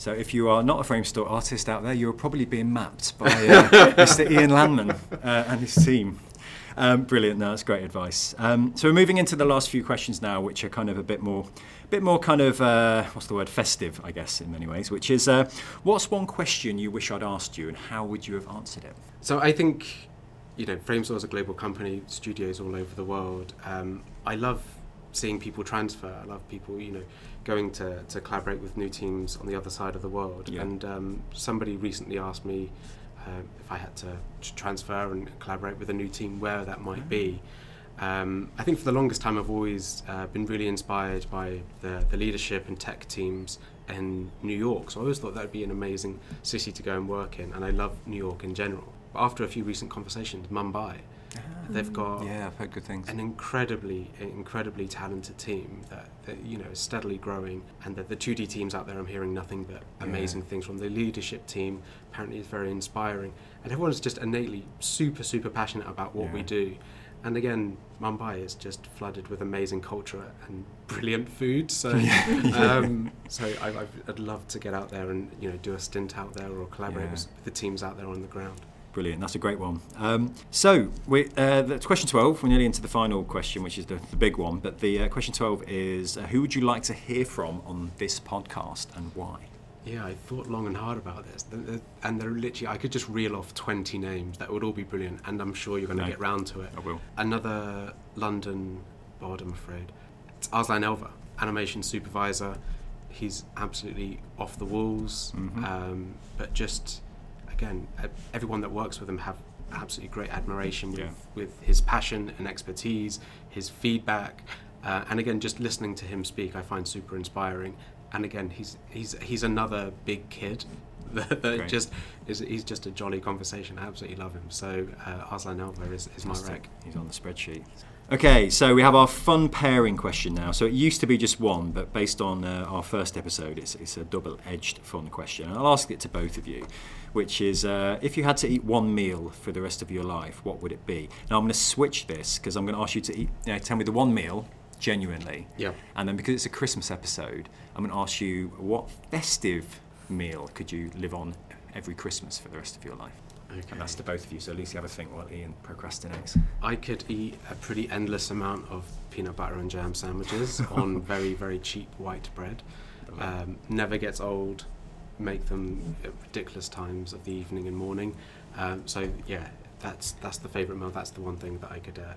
So if you are not a Framestore artist out there, you're probably being mapped by uh, Mr. Ian Landman uh, and his team. Um, brilliant, no, that's great advice. Um, so we're moving into the last few questions now, which are kind of a bit more, bit more kind of uh, what's the word, festive, I guess, in many ways. Which is, uh, what's one question you wish I'd asked you, and how would you have answered it? So I think, you know, Framestore is a global company, studios all over the world. Um, I love seeing people transfer. I love people, you know, going to, to collaborate with new teams on the other side of the world. Yeah. And um, somebody recently asked me uh, if I had to transfer and collaborate with a new team, where that might be. Um, I think for the longest time, I've always uh, been really inspired by the, the leadership and tech teams in New York. So I always thought that would be an amazing city to go and work in, and I love New York in general. But after a few recent conversations, Mumbai, they've got Yeah, I've heard good things. an incredibly, incredibly talented team that, that you know is steadily growing, and the, the 2D teams out there, I'm hearing nothing but Yeah. amazing things from. The leadership team apparently is very inspiring, and everyone's just innately super, super passionate about what we do. And again, Mumbai is just flooded with amazing culture and brilliant food. So, um, so I, I'd love to get out there and you know do a stint out there or collaborate Yeah. with the teams out there on the ground. Brilliant, that's a great one. Um, so, we, uh, that's question 12. We're nearly into the final question, which is the, the big one. But the uh, question 12 is uh, Who would you like to hear from on this podcast and why? Yeah, I thought long and hard about this, Th- th- and they're literally I could just reel off twenty names that would all be brilliant, and I'm sure you're going to No. get round to it. I will. Another London bod, I'm afraid. It's Arslan Elver, animation supervisor. He's absolutely off the walls, Mhm. um, but just again, everyone that works with him have absolutely great admiration with, Yeah. with his passion and expertise, his feedback, uh, and again, just listening to him speak, I find super inspiring. And again, he's he's he's another big kid that, that just is he's just a jolly conversation. I absolutely love him. So uh, Arslan Elver is, is my rec. He's on the spreadsheet. Okay, so we have our fun pairing question now. So it used to be just one, but based on uh, our first episode, it's, it's a double edged fun question. And I'll ask it to both of you, which is uh, if you had to eat one meal for the rest of your life, what would it be? Now I'm going to switch this because I'm going to ask you to eat, you know, tell me the one meal genuinely. Yeah. And then because it's a Christmas episode, I'm going to ask you what festive meal could you live on every Christmas for the rest of your life? Okay. And that's to both of you, so at least you have a think while Ian procrastinates. I could eat a pretty endless amount of peanut butter and jam sandwiches on very, very cheap white bread. Um, never gets old. Make them at ridiculous times of the evening and morning. Um, so yeah, that's that's the favourite meal. That's the one thing that I could uh,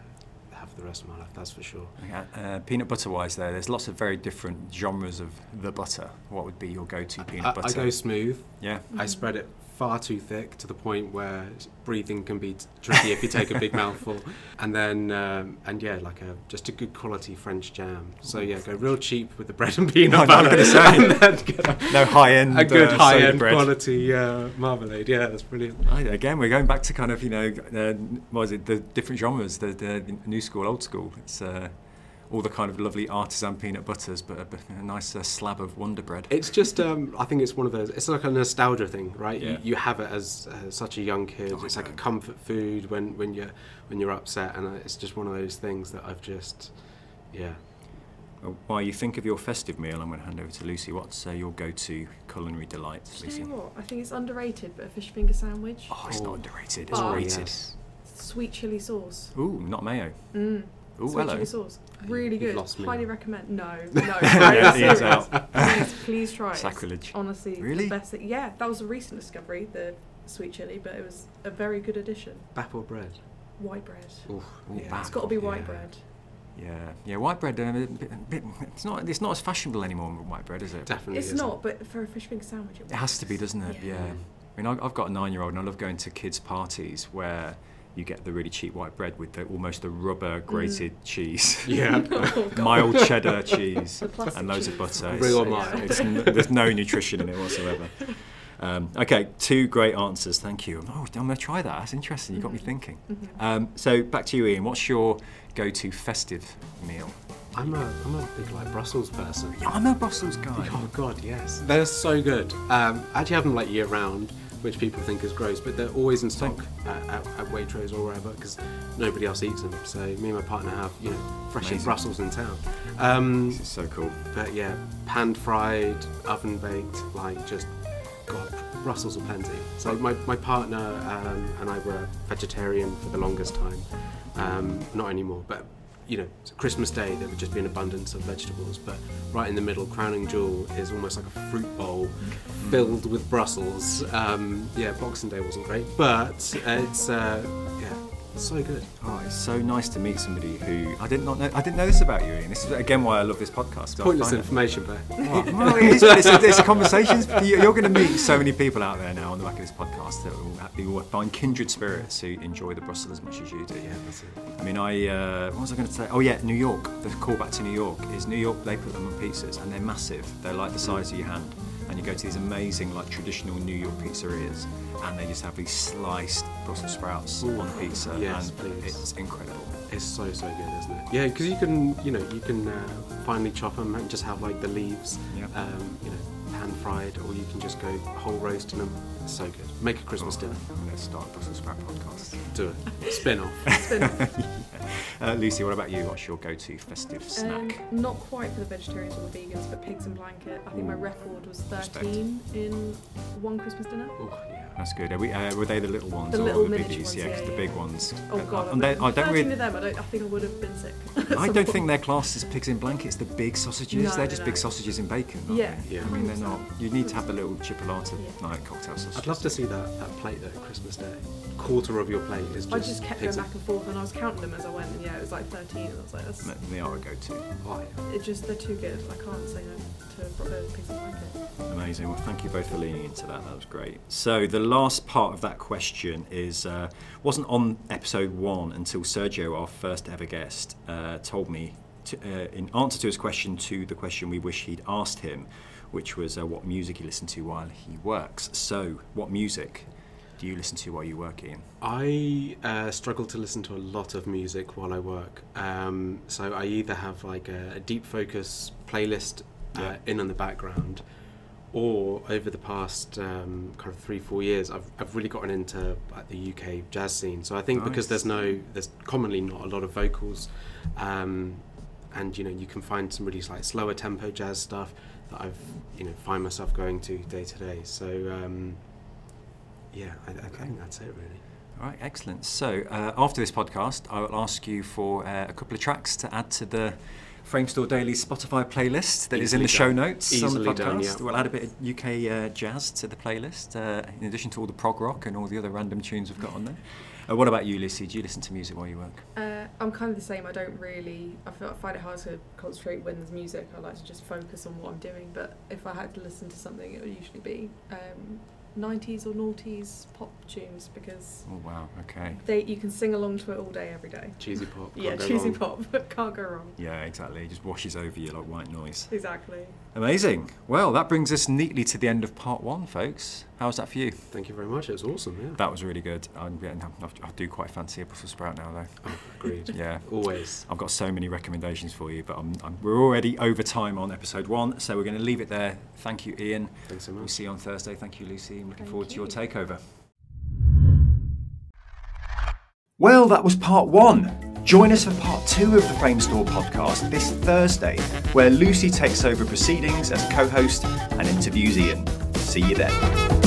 have for the rest of my life. That's for sure. Okay, uh, peanut butter wise, there, there's lots of very different genres of the butter. What would be your go to peanut I, I butter? go smooth. yeah. I spread it far too thick to the point where breathing can be tricky if you take a big mouthful. And then, um, and yeah, like a just a good quality French jam. So yeah, go real cheap with the bread and peanut was butter. gonna and then get a, No high end. a good uh, high end bread. quality uh, marmalade. Yeah, that's brilliant. Right, again, we're going back to kind of you know, uh, what is it? The different genres, the, the new school, old school. It's uh, all the kind of lovely artisan peanut butters, but a, a nice uh, slab of Wonder Bread. It's just, um, I think it's one of those. It's like a nostalgia thing, right? Yeah. You, you have it as uh, such a young kid. Oh, it's like a comfort food when, when you're when you're upset, and uh, it's just one of those things that I've just, yeah. Well, While you think of your festive meal, I'm going to hand over to Lucy. What's uh, your go-to culinary delight, Do Lucy? you know what? I think it's underrated, but a fish finger sandwich, Oh, it's Oh. not underrated. It's Oh, rated. yes. sweet chili sauce. Ooh, not mayo. Mm. Ooh, sweet hello. chili sauce. Really You've good. lost me Highly recommend. No, no. Yeah, I'm he is serious. out. Please, please try it. Sacrilege. Honestly, Really? the best thing. Yeah, that was a recent discovery, the sweet chili, but it was a very good addition. Bap or bread? White bread. Ooh, Ooh, yeah. bap. It's got to be white Yeah. bread. Yeah, yeah. White bread. Um, a bit- a bit- it's not. It's not as fashionable anymore. White bread, is it? Definitely. It's isn't. not, but for a fish finger sandwich, it, It has to be, doesn't it? Yeah. I mean, I- I've got a nine-year-old, and I love going to kids' parties where you get the really cheap white bread with the, almost the rubber grated cheese, Yeah. Oh, mild cheddar cheese, and loads of cheese. butter. Real mild. it's n- there's no nutrition in it whatsoever. Um, okay, two great answers. Thank you. Oh, I'm going to try that. That's interesting. You got me Mhm. thinking. Mhm. Um, so back to you, Ian. What's your go-to festive meal? I'm a I'm a big like Brussels person. Yeah, I'm a Brussels guy. Oh god, yes. They're so good. Um, I actually have them like year round, which people think is gross, but they're always in stock at, at, at Waitrose or wherever because nobody else eats them. So me and my partner have you know fresh Amazing. Brussels in town. Um, This is so cool. but yeah, pan fried, oven baked, like just God, Brussels are plenty. So my, my partner um, and I were vegetarian for the longest time. Um, not anymore, but you know, Christmas Day there would just be an abundance of vegetables. But right in the middle, crowning jewel is almost like a fruit bowl filled with Brussels. Um, yeah, Boxing Day wasn't great, but it's uh, it's so good. Oh, it's so nice to meet somebody who I did not know. I didn't know this about you, Ian. This is again why I love this podcast. Pointless information, but Oh, well, it is, it's, it's conversations. You- You're going to meet so many people out there now on the back of this podcast that will, will find kindred spirits who enjoy the Brussels as much as you do. yeah, that's it. I mean, I uh, what was I going to say? Oh yeah, New York. The callback to New York is New York. They put them on pizzas, and they're massive. They're like the size of your hand, and you go to these amazing, like traditional New York pizzerias, and they just have these sliced Brussels sprouts Ooh. on pizza, Yes, and please. it's incredible. It's so so good, isn't it? Yeah, because you can you know you can uh, finely chop them and just have like the leaves, Yeah. um, you know, pan fried, or you can just go whole roasting them. It's so good. Make a Christmas dinner. I'm going to start a Brussels sprout podcast. Do it. Spin off. Spin off. Uh, Lucy, what about you? What's your go-to festive snack? Um, not quite for the vegetarians or the vegans, but pigs in blanket. I think my record was Respect. 13 in one Christmas dinner. Oh, yeah. That's good. Are we, uh, were they the little ones The or little the miniature biggies? ones, yeah, 'cause yeah, the big yeah. ones. Oh god, and they- I don't really. them. I, don't, I think I would have been sick. I don't think point. they're classed as pigs in blankets. The big sausages. No, they're just no. big sausages in bacon. Aren't Yeah. They? Yeah. I mean, they're not. You need to have the little chipolata Yeah. like cocktail sausages. I'd love to see that, that plate though, Christmas Day. Quarter of your plate is just. I just kept going back and forth, and I was counting them as I went, and yeah, it was like 13, and I was like, that's, And They are a go-to. Oh, yeah. it's just they're too good. I can't say no to pigs in blanket. Amazing. Well, thank you both for leaning into that. That was great. So the last part of that question is uh, wasn't on episode one until Sergio, our first ever guest, uh, told me to, uh, in answer to his question to the question we wish he'd asked him, which was uh, what music he listened to while he works. So, what music do you listen to while you work, Ian? I uh, struggle to listen to a lot of music while I work. Um, so I either have like a, a deep focus playlist uh, Yeah. in on the background, or over the past um, kind of three four years, I've, I've really gotten into like, the UK jazz scene. So I think because there's no there's commonly not a lot of vocals, um, and you know you can find some really like slower tempo jazz stuff that I've you know find myself going to day to day. So um, yeah, I, I think that's it really. All right, excellent. So, uh, after this podcast, I will ask you for uh, a couple of tracks to add to the Framestore Daily Spotify playlist that is in Easily the show done. notes on the Easily podcast. done, yeah. We'll add a bit of UK uh, jazz to the playlist, uh, in addition to all the prog rock and all the other random tunes we've got on there. Uh, what about you, Lucy? Do you listen to music while you work? Uh, I'm kind of the same. I don't really. I, feel, I find it hard to concentrate when there's music. I like to just focus on what I'm doing. But if I had to listen to something, it would usually be um, 90s or noughties pop tunes because Oh, wow, okay. they you can sing along to it all day, every day. Cheesy pop. can't yeah, go cheesy wrong. pop. Can't go wrong. Yeah, exactly. It just washes over you like white noise. Exactly. Amazing. Well, that brings us neatly to the end of part one, folks. How was that for you? Thank you very much. It was awesome. Yeah. That was really good. I'm getting, I do quite fancy a Brussels sprout now, though. Oh, agreed. Yeah. Always. I've got so many recommendations for you, but I'm, I'm, we're already over time on episode one, so we're going to leave it there. Thank you, Ian. Thanks so much. We'll see you on Thursday. Thank you, Lucy. I'm looking Thank forward to your takeover. Well, that was part one. Join us for part two of the Framestore podcast this Thursday, where Lucy takes over proceedings as co host and interviews Ian. See you then.